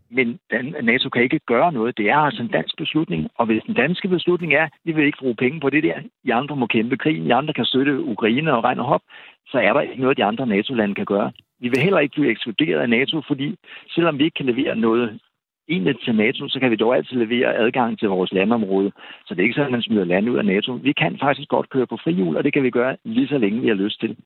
Men NATO kan ikke gøre noget. Det er altså en dansk beslutning. Og hvis den danske beslutning er, at vi vil ikke bruge penge på det der, I andre må kæmpe krigen, I andre kan støtte Ukraine og regne hop, så er der ikke noget, de andre NATO-lande kan gøre. Vi vil heller ikke blive ekskluderet af NATO, fordi selvom vi ikke kan levere noget egentlig til NATO, så kan vi dog altid levere adgang til vores landområde. Så det er ikke sådan, at man smider land ud af NATO. Vi kan faktisk godt køre på frihjul, og det kan vi gøre lige så længe vi har lyst til.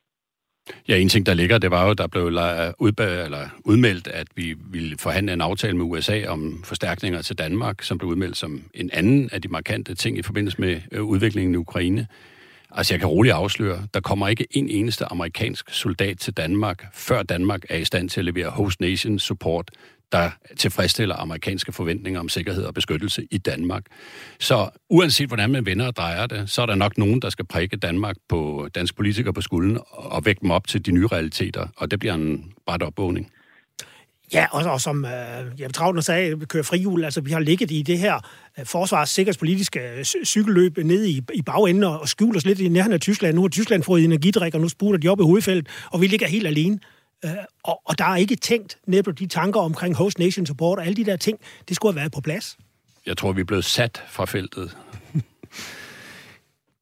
Ja, en ting, der ligger, det var jo, der blev eller udmeldt, at vi ville forhandle en aftale med USA om forstærkninger til Danmark, som blev udmeldt som en anden af de markante ting i forbindelse med øh, udviklingen i Ukraine. Altså, jeg kan roligt afsløre, der kommer ikke en eneste amerikansk soldat til Danmark, før Danmark er i stand til at levere host nation support, der tilfredsstiller amerikanske forventninger om sikkerhed og beskyttelse i Danmark. Så uanset hvordan man vender og drejer det, så er der nok nogen, der skal prikke Danmark på dansk politikere på skulden og vække dem op til de nye realiteter, og det bliver en bræt opvågning. Ja, og, og som øh, jeg Travner sagde, kører frihjul, altså vi har ligget i det her øh, forsvars- sikkerhedspolitiske øh, cykelløb ned i, i bagenden og, og skjuler os lidt i nærheden af Tyskland. Nu har Tyskland fået energidrik, og nu sputter de op i hovedfeltet, og vi ligger helt alene. Øh, og, og der er ikke tænkt netop de tanker omkring host nation support og alle de der ting, det skulle have været på plads. Jeg tror, vi er blevet sat fra feltet.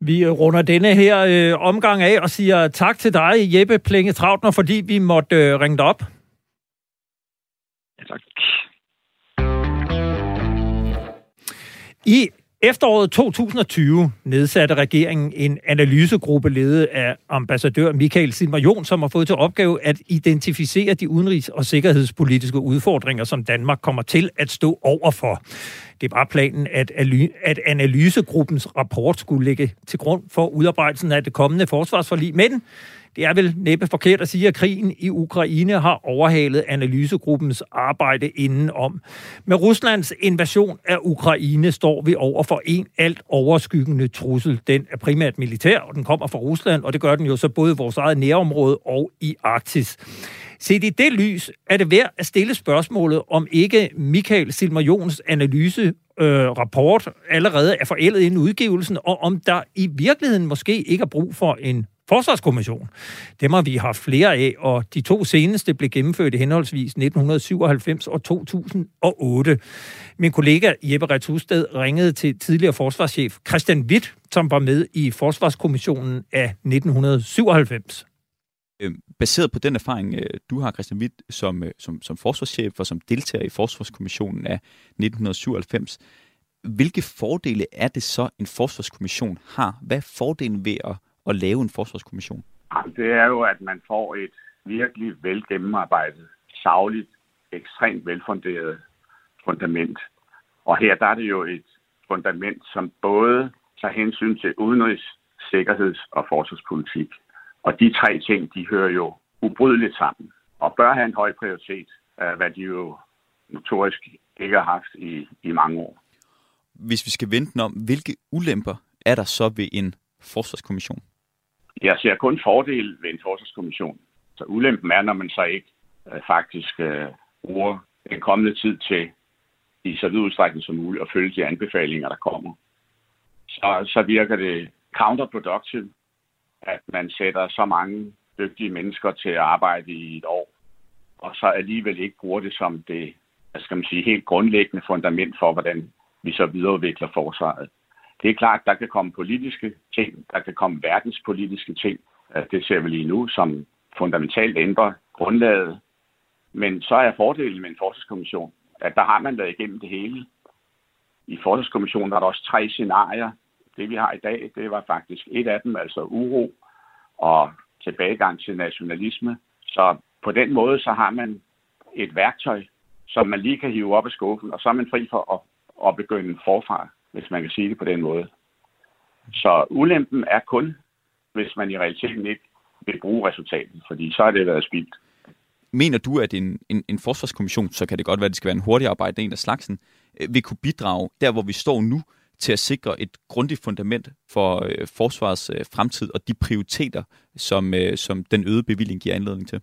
Vi runder denne her øh, omgang af og siger tak til dig, Jeppe Plenge Trautner, fordi vi måtte øh, ringe dig op. Ja, tak. I efteråret 2020 nedsatte regeringen en analysegruppe ledet af ambassadør Michael Silmar som har fået til opgave at identificere de udenrigs- og sikkerhedspolitiske udfordringer, som Danmark kommer til at stå overfor. Det var planen, at, at analysegruppens rapport skulle ligge til grund for udarbejdelsen af det kommende forsvarsforlig, men det er vel næppe forkert at sige, at krigen i Ukraine har overhalet analysegruppens arbejde indenom. Med Ruslands invasion af Ukraine står vi over for en alt overskyggende trussel. Den er primært militær, og den kommer fra Rusland, og det gør den jo så både i vores eget nærområde og i Arktis. Set i det lys er det værd at stille spørgsmålet, om ikke Michael Silmarions analyse øh, rapport allerede er forældet inden udgivelsen, og om der i virkeligheden måske ikke er brug for en forsvarskommission. Dem har vi haft flere af, og de to seneste blev gennemført i henholdsvis 1997 og 2008. Min kollega Jeppe Retsusted ringede til tidligere forsvarschef Christian Witt, som var med i Forsvarskommissionen af 1997. Øhm, baseret på den erfaring, øh, du har, Christian Witt, som, øh, som, som forsvarschef og som deltager i Forsvarskommissionen af 1997, hvilke fordele er det så, en forsvarskommission har? Hvad er fordelen ved at at lave en forsvarskommission? Det er jo, at man får et virkelig velgennemarbejdet, savligt, ekstremt velfunderet fundament. Og her der er det jo et fundament, som både tager hensyn til udenrigs-, sikkerheds- og forsvarspolitik. Og de tre ting, de hører jo ubrydeligt sammen og bør have en høj prioritet, hvad de jo notorisk ikke har haft i, i mange år. Hvis vi skal vente om, hvilke ulemper er der så ved en forsvarskommission? Jeg ser kun fordel ved en forsvarskommission. Så ulempen er, når man så ikke øh, faktisk øh, bruger den kommende tid til i så vid udstrækning som muligt at følge de anbefalinger, der kommer. Så, så virker det counterproductive, at man sætter så mange dygtige mennesker til at arbejde i et år, og så alligevel ikke bruger det som det hvad skal man sige, helt grundlæggende fundament for, hvordan vi så videreudvikler forsvaret. Det er klart, at der kan komme politiske ting, der kan komme verdenspolitiske ting. Det ser vi lige nu, som fundamentalt ændrer grundlaget. Men så er fordelen med en forsvarskommission, at der har man været igennem det hele. I forsvarskommissionen er der også tre scenarier. Det vi har i dag, det var faktisk et af dem, altså uro og tilbagegang til nationalisme. Så på den måde, så har man et værktøj, som man lige kan hive op af skuffen, og så er man fri for at, at begynde forfra hvis man kan sige det på den måde. Så ulempen er kun, hvis man i realiteten ikke vil bruge resultatet, fordi så har det været spildt. Mener du, at en, en, en forsvarskommission, så kan det godt være, at det skal være en hurtig arbejde, en af slagsen, øh, vil kunne bidrage der, hvor vi står nu, til at sikre et grundigt fundament for øh, forsvars øh, fremtid og de prioriteter, som, øh, som den øgede bevilling giver anledning til?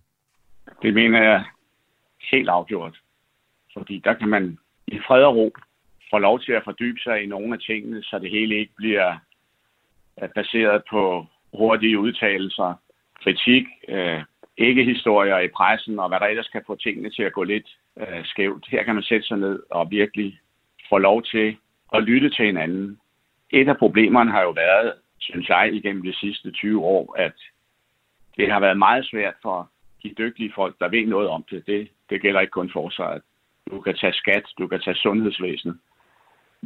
Det mener jeg helt afgjort. Fordi der kan man i fred og ro får lov til at fordybe sig i nogle af tingene, så det hele ikke bliver øh, baseret på hurtige udtalelser, kritik, øh, ikke historier i pressen, og hvad der ellers kan få tingene til at gå lidt øh, skævt. Her kan man sætte sig ned og virkelig få lov til at lytte til hinanden. Et af problemerne har jo været, synes jeg, igennem de sidste 20 år, at det har været meget svært for de dygtige folk, der ved noget om det. Det, det gælder ikke kun forsvaret. Du kan tage skat, du kan tage sundhedsvæsenet.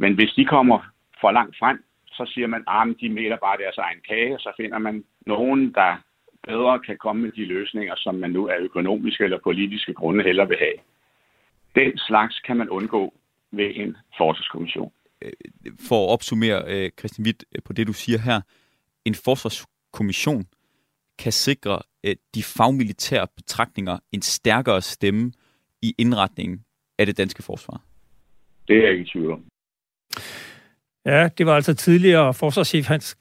Men hvis de kommer for langt frem, så siger man, at ah, de meter bare deres egen kage, og så finder man nogen, der bedre kan komme med de løsninger, som man nu af økonomiske eller politiske grunde heller vil have. Den slags kan man undgå ved en forsvarskommission. For at opsummere, øh, Christian Witt, på det du siger her, en forsvarskommission kan sikre øh, de fagmilitære betragtninger en stærkere stemme i indretningen af det danske forsvar? Det er jeg ikke i tvivl om. Ja, det var altså tidligere forsvarschef Hans,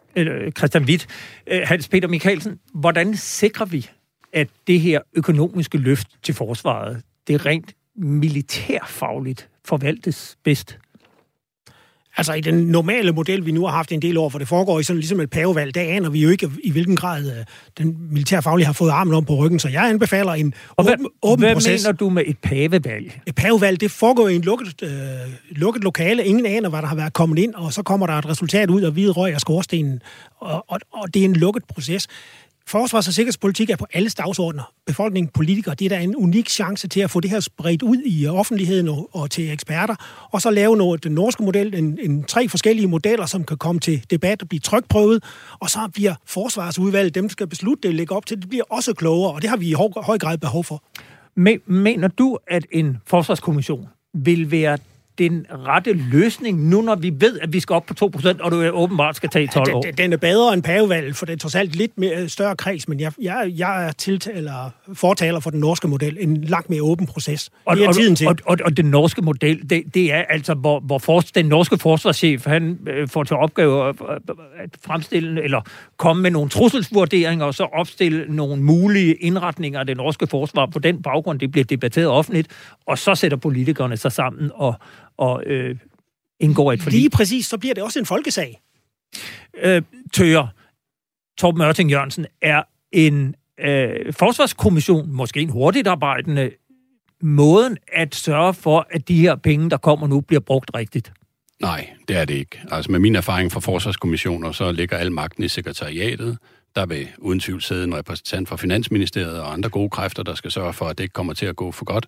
Christian Witt. Øh, Hans Peter Mikkelsen, hvordan sikrer vi, at det her økonomiske løft til forsvaret, det rent militærfagligt forvaltes bedst? Altså i den normale model, vi nu har haft en del år, hvor det foregår i sådan ligesom et pavevalg, der aner vi jo ikke, i hvilken grad uh, den militærfaglige har fået armen om på ryggen. Så jeg anbefaler en og åben, hvad, åben hvad proces. mener du med et pavevalg? Et pavevalg, det foregår i en lukket, øh, lukket lokale. Ingen aner, hvad der har været kommet ind, og så kommer der et resultat ud af hvide røg og skorstenen. Og, og, og det er en lukket proces. Forsvars- og sikkerhedspolitik er på alle dagsordner. Befolkningen, politikere, det er da en unik chance til at få det her spredt ud i øh, offentligheden og, og til eksperter, og så lave noget, den norske model, en, en tre forskellige modeller, som kan komme til debat og blive trykprøvet, og så bliver forsvarsudvalget, dem der skal beslutte det, lægge op til, det bliver også klogere, og det har vi i høj, høj grad behov for. Men, mener du, at en forsvarskommission vil være den rette løsning, nu når vi ved, at vi skal op på 2%, og du åbenbart skal tage 12 år? Den, er bedre end pavevalg, for det er trods alt lidt mere større kreds, men jeg, jeg, jeg er tiltaler, fortaler for den norske model, en langt mere åben proces. Og, det er og, tiden til. Og, og, og den norske model, det, det er altså, hvor, hvor for, den norske forsvarschef, han øh, får til opgave at, at fremstille, eller komme med nogle trusselsvurderinger, og så opstille nogle mulige indretninger af det norske forsvar. På den baggrund, det bliver debatteret offentligt, og så sætter politikerne sig sammen og, og øh, indgår et forlig. Lige præcis, så bliver det også en folkesag. Øh, Tøger, Torben Mørting Jørgensen, er en øh, forsvarskommission, måske en hurtigt arbejdende, måden at sørge for, at de her penge, der kommer nu, bliver brugt rigtigt? Nej, det er det ikke. Altså med min erfaring fra forsvarskommissioner, så ligger al magten i sekretariatet. Der vil uden tvivl sidde en repræsentant fra Finansministeriet og andre gode kræfter, der skal sørge for, at det ikke kommer til at gå for godt.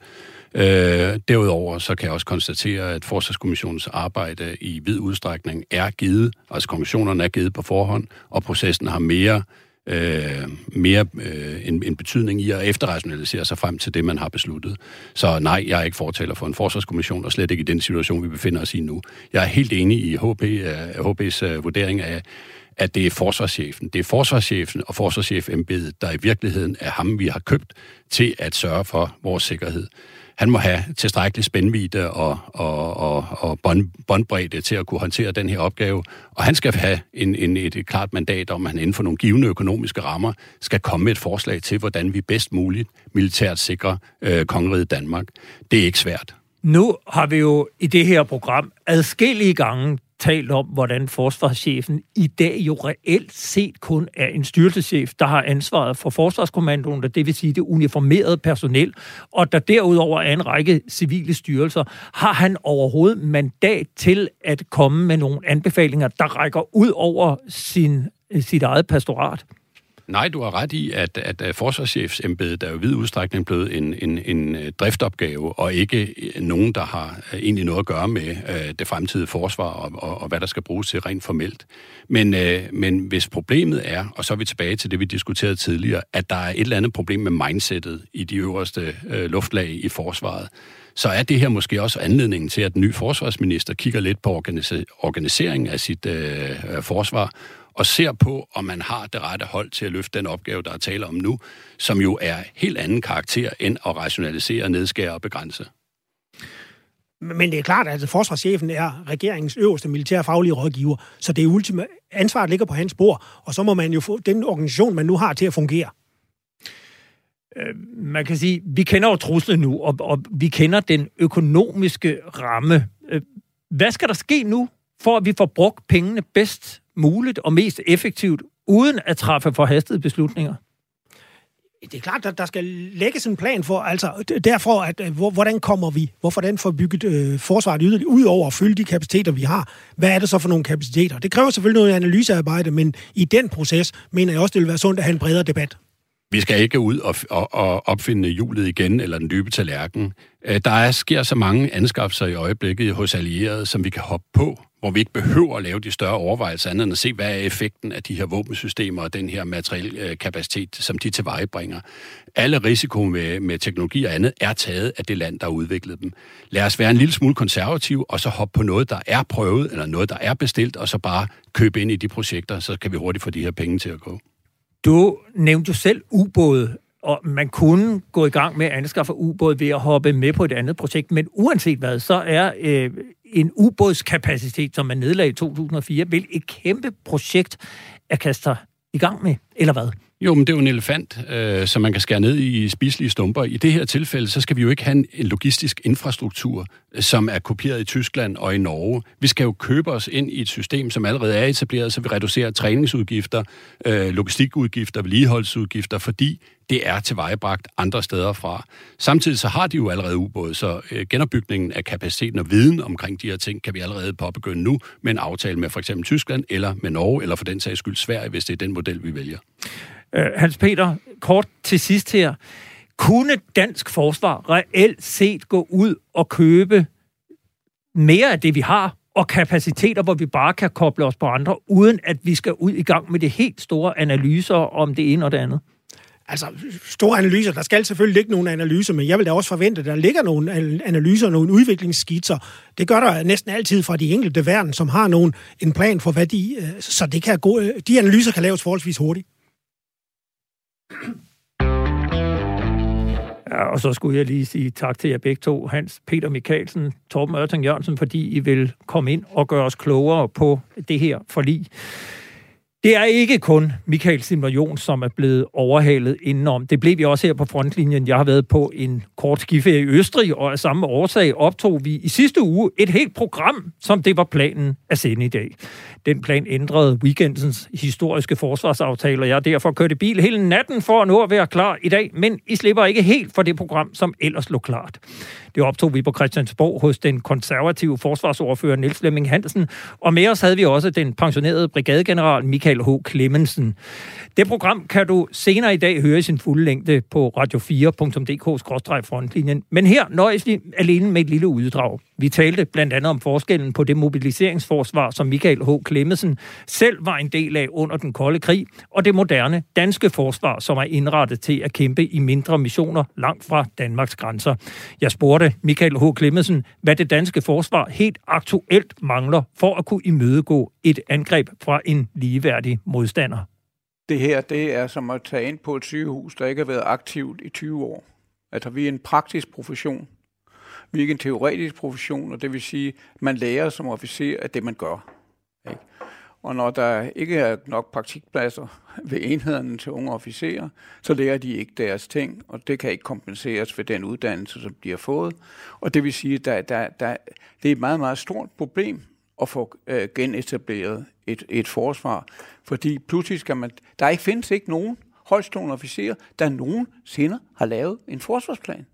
Øh, derudover så kan jeg også konstatere, at Forsvarskommissionens arbejde i vid udstrækning er givet, altså kommissionerne er givet på forhånd, og processen har mere øh, mere øh, en, en betydning i at efterrationalisere sig frem til det, man har besluttet. Så nej, jeg er ikke fortaler for en forsvarskommission, og slet ikke i den situation, vi befinder os i nu. Jeg er helt enig i HP, uh, øh, HP's uh, øh, vurdering af, at det er forsvarschefen. Det er forsvarschefen og forsvarschefembedet, der i virkeligheden er ham, vi har købt til at sørge for vores sikkerhed. Han må have tilstrækkelig spændvidde og, og, og, og bond, bondbredde til at kunne håndtere den her opgave. Og han skal have en, en, et, et klart mandat om, at han inden for nogle givende økonomiske rammer skal komme med et forslag til, hvordan vi bedst muligt militært sikrer øh, kongeriget Danmark. Det er ikke svært. Nu har vi jo i det her program adskillige gange talt om, hvordan forsvarschefen i dag jo reelt set kun er en styrelseschef, der har ansvaret for forsvarskommandoen, det vil sige det uniformerede personel, og der derudover er en række civile styrelser. Har han overhovedet mandat til at komme med nogle anbefalinger, der rækker ud over sin, øh, sit eget pastorat? Nej, du har ret i, at, at forsvarschefsembedet er jo i vid udstrækning blevet en, en, en øh, driftopgave, og ikke øh, nogen, der har øh, egentlig noget at gøre med øh, det fremtidige forsvar og, og, og hvad der skal bruges til rent formelt. Men, øh, men hvis problemet er, og så er vi tilbage til det, vi diskuterede tidligere, at der er et eller andet problem med mindsetet i de øverste øh, luftlag i forsvaret, så er det her måske også anledningen til, at den nye forsvarsminister kigger lidt på organis- organiseringen af sit øh, forsvar, og ser på, om man har det rette hold til at løfte den opgave, der er tale om nu, som jo er helt anden karakter end at rationalisere, nedskære og begrænse. Men det er klart, at forsvarschefen er regeringens øverste militærfaglige rådgiver, så det er ultima, ansvaret ligger på hans bord, og så må man jo få den organisation, man nu har til at fungere. Man kan sige, vi kender jo truslen nu, og, og vi kender den økonomiske ramme. Hvad skal der ske nu, for at vi får brugt pengene bedst muligt og mest effektivt, uden at træffe forhastede beslutninger? Det er klart, at der skal lægges en plan for, altså derfor, at hvordan kommer vi, hvorfor den får bygget øh, forsvaret yderligere, ud over at fylde de kapaciteter, vi har. Hvad er det så for nogle kapaciteter? Det kræver selvfølgelig noget analysearbejde, men i den proces mener jeg også, det vil være sundt at have en bredere debat. Vi skal ikke ud og, og, og opfinde hjulet igen, eller den dybe tallerken. Der er, sker så mange anskaffelser i øjeblikket hos allierede, som vi kan hoppe på, hvor vi ikke behøver at lave de større overvejelser andet end at se, hvad er effekten af de her våbensystemer og den her materielkapacitet, som de tilvejebringer. Alle risiko med, med teknologi og andet er taget af det land, der har udviklet dem. Lad os være en lille smule konservativ, og så hoppe på noget, der er prøvet, eller noget, der er bestilt, og så bare købe ind i de projekter, så kan vi hurtigt få de her penge til at gå. Du nævnte jo selv ubåde og man kunne gå i gang med at anskaffe ubåd ved at hoppe med på et andet projekt, men uanset hvad, så er øh, en ubådskapacitet, som man nedlagde i 2004, vil et kæmpe projekt at kaste i gang med, eller hvad? Jo, men det er jo en elefant, øh, som man kan skære ned i spiselige stumper. I det her tilfælde, så skal vi jo ikke have en logistisk infrastruktur, som er kopieret i Tyskland og i Norge. Vi skal jo købe os ind i et system, som allerede er etableret, så vi reducerer træningsudgifter, øh, logistikudgifter, vedligeholdsudgifter, fordi det er tilvejebragt andre steder fra. Samtidig så har de jo allerede ubåde, så øh, genopbygningen af kapaciteten og viden omkring de her ting, kan vi allerede påbegynde nu med en aftale med for eksempel Tyskland, eller med Norge, eller for den sags skyld Sverige, hvis det er den model, vi vælger. Øh, Hans Peter, kort til sidst her. Kunne dansk forsvar reelt set gå ud og købe mere af det, vi har, og kapaciteter, hvor vi bare kan koble os på andre, uden at vi skal ud i gang med det helt store analyser om det ene og det andet? Altså, store analyser, der skal selvfølgelig ligge nogle analyser, men jeg vil da også forvente, at der ligger nogle analyser, nogle udviklingsskitser. Det gør der næsten altid fra de enkelte verden, som har nogen, en plan for, hvad de... Øh, så det kan gå, øh, de analyser kan laves forholdsvis hurtigt. Ja, og så skulle jeg lige sige tak til jer begge to, Hans Peter Mikkelsen, Torben Ørting Jørgensen, fordi I vil komme ind og gøre os klogere på det her forlig. Det er ikke kun Michael Simon som er blevet overhalet indenom. Det blev vi også her på frontlinjen. Jeg har været på en kort skiferie i Østrig, og af samme årsag optog vi i sidste uge et helt program, som det var planen at sende i dag. Den plan ændrede weekendens historiske forsvarsaftaler. Jeg derfor kørt i bil hele natten for at nå at være klar i dag, men I slipper ikke helt for det program, som ellers lå klart. Det optog vi på Christiansborg hos den konservative forsvarsordfører Niels Flemming Hansen, og med os havde vi også den pensionerede brigadegeneral Michael H. Clemmensen. Det program kan du senere i dag høre i sin fulde længde på radio4.dk-frontlinjen, men her nøjes vi alene med et lille uddrag. Vi talte blandt andet om forskellen på det mobiliseringsforsvar, som Michael H. Klemmesen selv var en del af under den kolde krig, og det moderne danske forsvar, som er indrettet til at kæmpe i mindre missioner langt fra Danmarks grænser. Jeg spurgte Michael H. Klemmesen, hvad det danske forsvar helt aktuelt mangler for at kunne imødegå et angreb fra en ligeværdig modstander. Det her, det er som at tage ind på et sygehus, der ikke har været aktivt i 20 år. Altså, vi er en praktisk profession. Vi er ikke en teoretisk profession, og det vil sige, at man lærer som officer af det, man gør. Ikke? Og når der ikke er nok praktikpladser ved enhederne til unge officerer, så lærer de ikke deres ting, og det kan ikke kompenseres ved den uddannelse, som de har fået. Og det vil sige, at der, der, der, det er et meget, meget stort problem at få øh, genetableret et, et forsvar, fordi pludselig skal man... Der ikke findes ikke nogen højstående officerer, der nogensinde har lavet en forsvarsplan.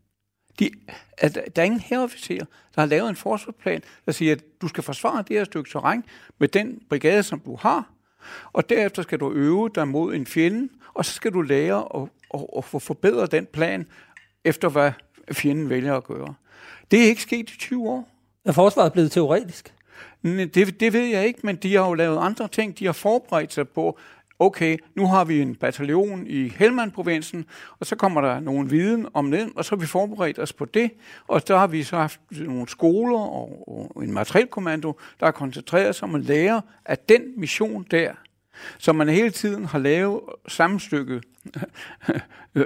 De, at der er ingen herofficerer, der har lavet en forsvarsplan, der siger, at du skal forsvare det her stykke terræn med den brigade, som du har, og derefter skal du øve dig mod en fjende, og så skal du lære at, at, at få forbedret den plan, efter hvad fjenden vælger at gøre. Det er ikke sket i 20 år. Er forsvaret blevet teoretisk? Det, det ved jeg ikke, men de har jo lavet andre ting. De har forberedt sig på, okay, nu har vi en bataljon i Helmand-provinsen, og så kommer der nogen viden om det, og så har vi forberedt os på det, og så har vi så haft nogle skoler og, og en materielkommando, der har koncentreret sig om at lære af den mission der, så man hele tiden har lavet sammenstykket, øh,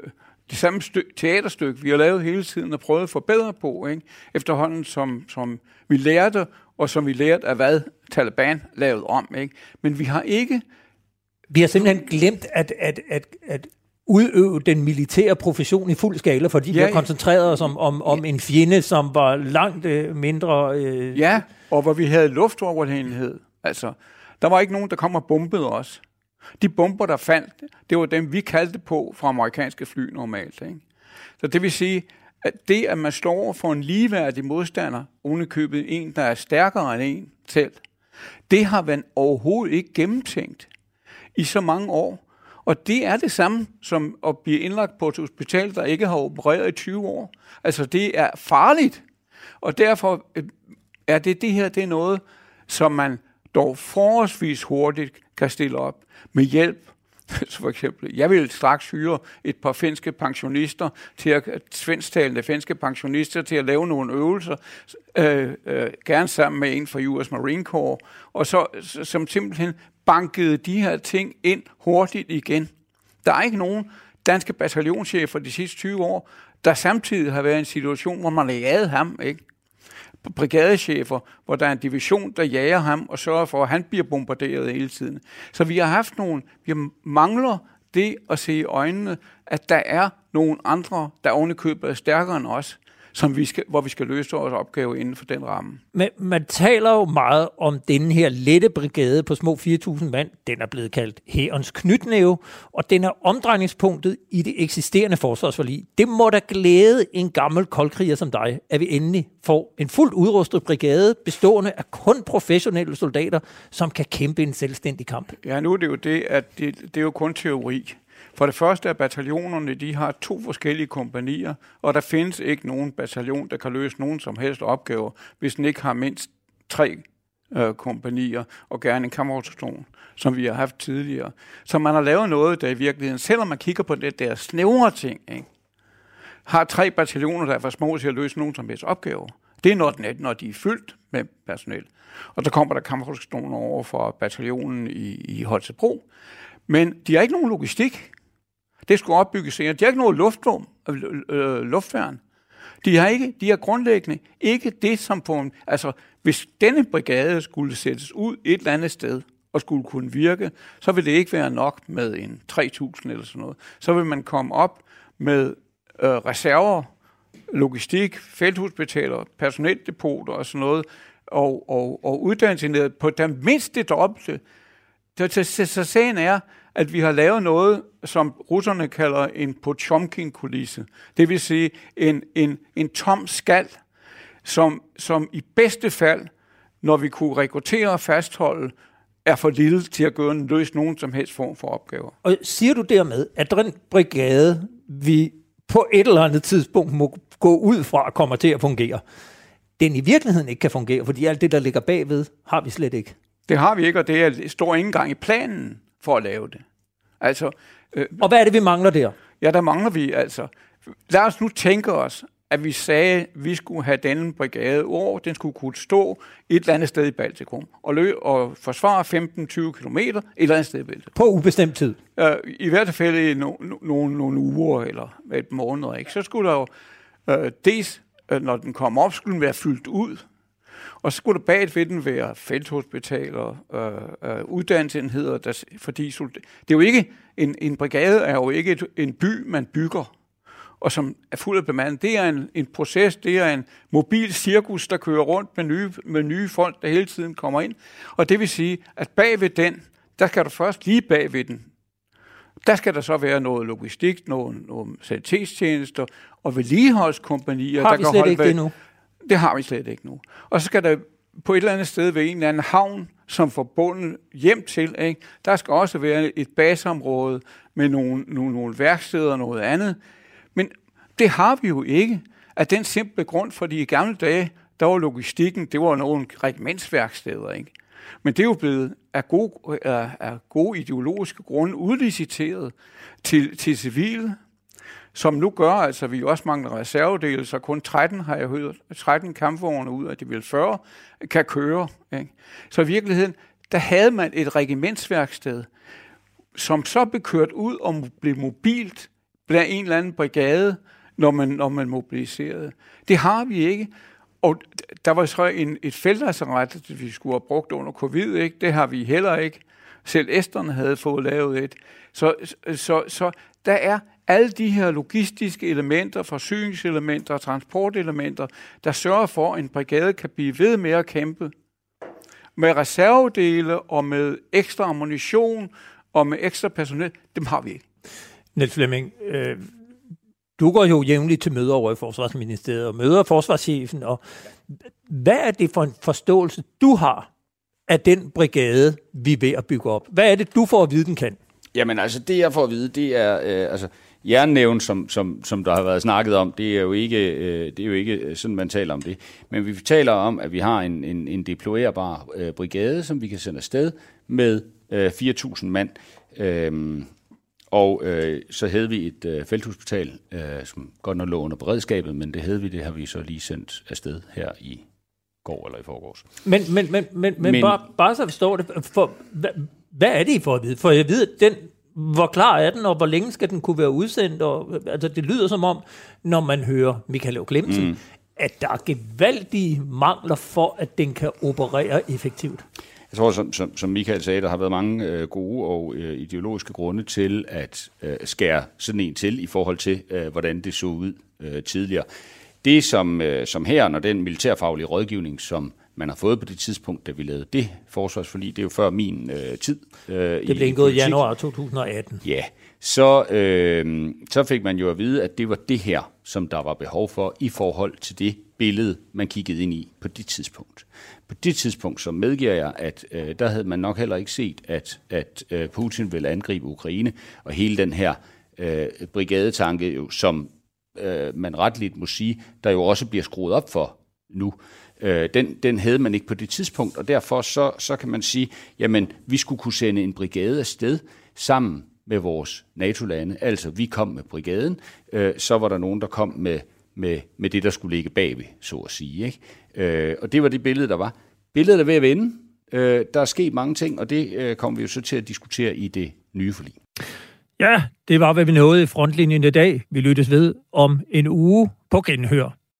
det samme stø- teaterstykke, vi har lavet hele tiden og prøvet at forbedre på, ikke? efterhånden som, som vi lærte, og som vi lærte af hvad Taliban lavede om. Ikke? Men vi har ikke vi har simpelthen glemt at, at, at, at udøve den militære profession i fuld skala, fordi ja, vi har koncentreret os om, om, om en fjende, som var langt øh, mindre... Øh... Ja, og hvor vi havde luftoverlegenhed. Altså, der var ikke nogen, der kom og bombede os. De bomber, der faldt, det var dem, vi kaldte på fra amerikanske fly normalt. Ikke? Så det vil sige, at det, at man står for en ligeværdig modstander, ovenikøbet en, der er stærkere end en selv, det har man overhovedet ikke gennemtænkt i så mange år. Og det er det samme som at blive indlagt på et hospital, der ikke har opereret i 20 år. Altså det er farligt. Og derfor øh, er det det her, det er noget, som man dog forholdsvis hurtigt kan stille op med hjælp så for eksempel, jeg vil straks hyre et par finske pensionister til at, svensktalende finske pensionister til at lave nogle øvelser, øh, øh, gerne sammen med en fra US Marine Corps, og så, som simpelthen bankede de her ting ind hurtigt igen. Der er ikke nogen danske bataljonschefer de sidste 20 år, der samtidig har været i en situation, hvor man har ham, ikke? brigadechefer, hvor der er en division, der jager ham og sørger for, at han bliver bombarderet hele tiden. Så vi har haft nogle, vi mangler det at se i øjnene, at der er nogle andre, der ovenikøbet er stærkere end os, som vi skal, hvor vi skal løse vores opgave inden for den ramme. Men man taler jo meget om den her lette brigade på små 4.000 mand. Den er blevet kaldt Hærens knytnæve, og den er omdrejningspunktet i det eksisterende forsvarsforlig. Det må da glæde en gammel koldkriger som dig, at vi endelig får en fuldt udrustet brigade, bestående af kun professionelle soldater, som kan kæmpe en selvstændig kamp. Ja, nu er det jo det, at det, det er jo kun teori. For det første er bataljonerne, de har to forskellige kompanier, og der findes ikke nogen bataljon, der kan løse nogen som helst opgaver, hvis den ikke har mindst tre øh, kompanier, og gerne en kammerorganisation, som vi har haft tidligere. Så man har lavet noget, der i virkeligheden, selvom man kigger på det der snævre ting, ikke, har tre bataljoner, der er for små til at løse nogen som helst opgaver. Det er når, den er, når de er fyldt med personel. Og så kommer der kammerorganisationer over for bataljonen i, i Holstebro. Men de har ikke nogen logistik. Det skulle opbygges senere. De har ikke noget luftrum, øh, øh, øh, luftværn. De har, ikke, de har grundlæggende ikke det, som på en, altså hvis denne brigade skulle sættes ud et eller andet sted, og skulle kunne virke, så vil det ikke være nok med en 3.000 eller sådan noget. Så vil man komme op med øh, reserver, logistik, felthospitaler, personeldepoter og sådan noget, og, og, og uddannelse på den mindste dobbelte. Så, så, så sagen er, at vi har lavet noget, som russerne kalder en Pochomkin-kulisse. Det vil sige en, en, en tom skal, som, som i bedste fald, når vi kunne rekruttere og fastholde, er for lille til at gøre en løs nogen som helst form for opgaver. Og siger du dermed, at den brigade, vi på et eller andet tidspunkt må gå ud fra at kommer til at fungere, den i virkeligheden ikke kan fungere, fordi alt det, der ligger bagved, har vi slet ikke. Det har vi ikke, og det er, står ikke engang i planen for at lave det. Altså, øh, og hvad er det, vi mangler der? Ja, der mangler vi altså. Lad os nu tænke os, at vi sagde, at vi skulle have denne brigade over, den skulle kunne stå et eller andet sted i Baltikum og, løb og forsvare 15-20 km et eller andet sted i Baltikum. På ubestemt tid? Uh, I hvert fald i no, no, no, nogle uger eller et måned. Ikke? Så skulle der jo uh, dels, uh, når den kom op, skulle den være fyldt ud. Og så skulle der bag ved den være felthospitaler, øh, øh, uddannelsesenheder, der, fordi det er jo ikke, en, en brigade er jo ikke et, en by, man bygger, og som er fuld af bemandet. Det er en, en proces, det er en mobil cirkus, der kører rundt med nye, med nye folk, der hele tiden kommer ind. Og det vil sige, at bag ved den, der skal du først lige bag ved den, der skal der så være noget logistik, nogle, nogle sanitetstjenester og vedligeholdskompanier. Har der vi slet ikke det nu? Det har vi slet ikke nu. Og så skal der på et eller andet sted ved en eller anden havn, som forbundet bunden hjem til, ikke? der skal også være et baseområde med nogle, nogle, nogle værksteder og noget andet. Men det har vi jo ikke af den simple grund, fordi i gamle dage, der var logistikken, det var nogle regimentsværksteder, ikke? Men det er jo blevet af gode, af, af gode ideologiske grunde udliciteret til, til civile som nu gør, altså vi også mangler reservedele, så kun 13 har jeg hørt, 13 kampvogne ud af de vil 40, kan køre. Ikke? Så i virkeligheden, der havde man et regimentsværksted, som så blev kørt ud og blev mobilt blandt en eller anden brigade, når man, når man mobiliserede. Det har vi ikke. Og der var så en, et feltlasseret, vi skulle have brugt under covid, ikke? det har vi heller ikke. Selv Esterne havde fået lavet et. Så, så, så der er alle de her logistiske elementer, forsyningselementer og transportelementer, der sørger for, at en brigade kan blive ved med at kæmpe med reservedele og med ekstra ammunition og med ekstra personel, dem har vi ikke. Niels Flemming, øh, du går jo jævnligt til møder over i Forsvarsministeriet og møder forsvarschefen. Og hvad er det for en forståelse, du har af den brigade, vi er ved at bygge op? Hvad er det, du får at vide, den kan? Jamen altså, det jeg får at vide, det er, øh, altså, jernnævn, som, som, som der har været snakket om, det er, jo ikke, øh, det er jo ikke sådan, man taler om det. Men vi taler om, at vi har en, en, en deployerbar øh, brigade, som vi kan sende afsted med øh, 4.000 mand. Øhm, og øh, så havde vi et øh, felthospital, øh, som godt nok lå under beredskabet, men det havde vi, det har vi så lige sendt afsted her i går eller i forgårs. Men, men, men, men, men, men bare, bare så forstår det, for, hvad, hvad er det, I får at vide? For jeg ved, at den, hvor klar er den, og hvor længe skal den kunne være udsendt? Og, altså, det lyder som om, når man hører Michael Glemsen, mm. at der er gevaldige mangler for, at den kan operere effektivt. Jeg tror, som, som, som Michael sagde, der har været mange øh, gode og øh, ideologiske grunde til at øh, skære sådan en til i forhold til, øh, hvordan det så ud øh, tidligere. Det som, øh, som her, når den militærfaglige rådgivning, som man har fået på det tidspunkt, da vi lavede det forsvarsforlig, det er jo før min øh, tid. Øh, det blev indgået i januar 2018. Ja, så, øh, så fik man jo at vide, at det var det her, som der var behov for i forhold til det billede, man kiggede ind i på det tidspunkt. På det tidspunkt, så medgiver jeg, at øh, der havde man nok heller ikke set, at, at øh, Putin ville angribe Ukraine, og hele den her øh, brigadetanke, jo, som øh, man retligt må sige, der jo også bliver skruet op for nu, øh, den, den havde man ikke på det tidspunkt, og derfor så, så kan man sige, jamen vi skulle kunne sende en brigade afsted sammen med vores NATO-lande. Altså vi kom med brigaden, øh, så var der nogen, der kom med, med, med det, der skulle ligge bagved, så at sige. Ikke? Øh, og det var det billede, der var. Billedet er ved at vende. Øh, der er sket mange ting, og det øh, kommer vi jo så til at diskutere i det nye forlig. Ja, det var, hvad vi nåede i frontlinjen i dag. Vi lyttes ved om en uge på genhør.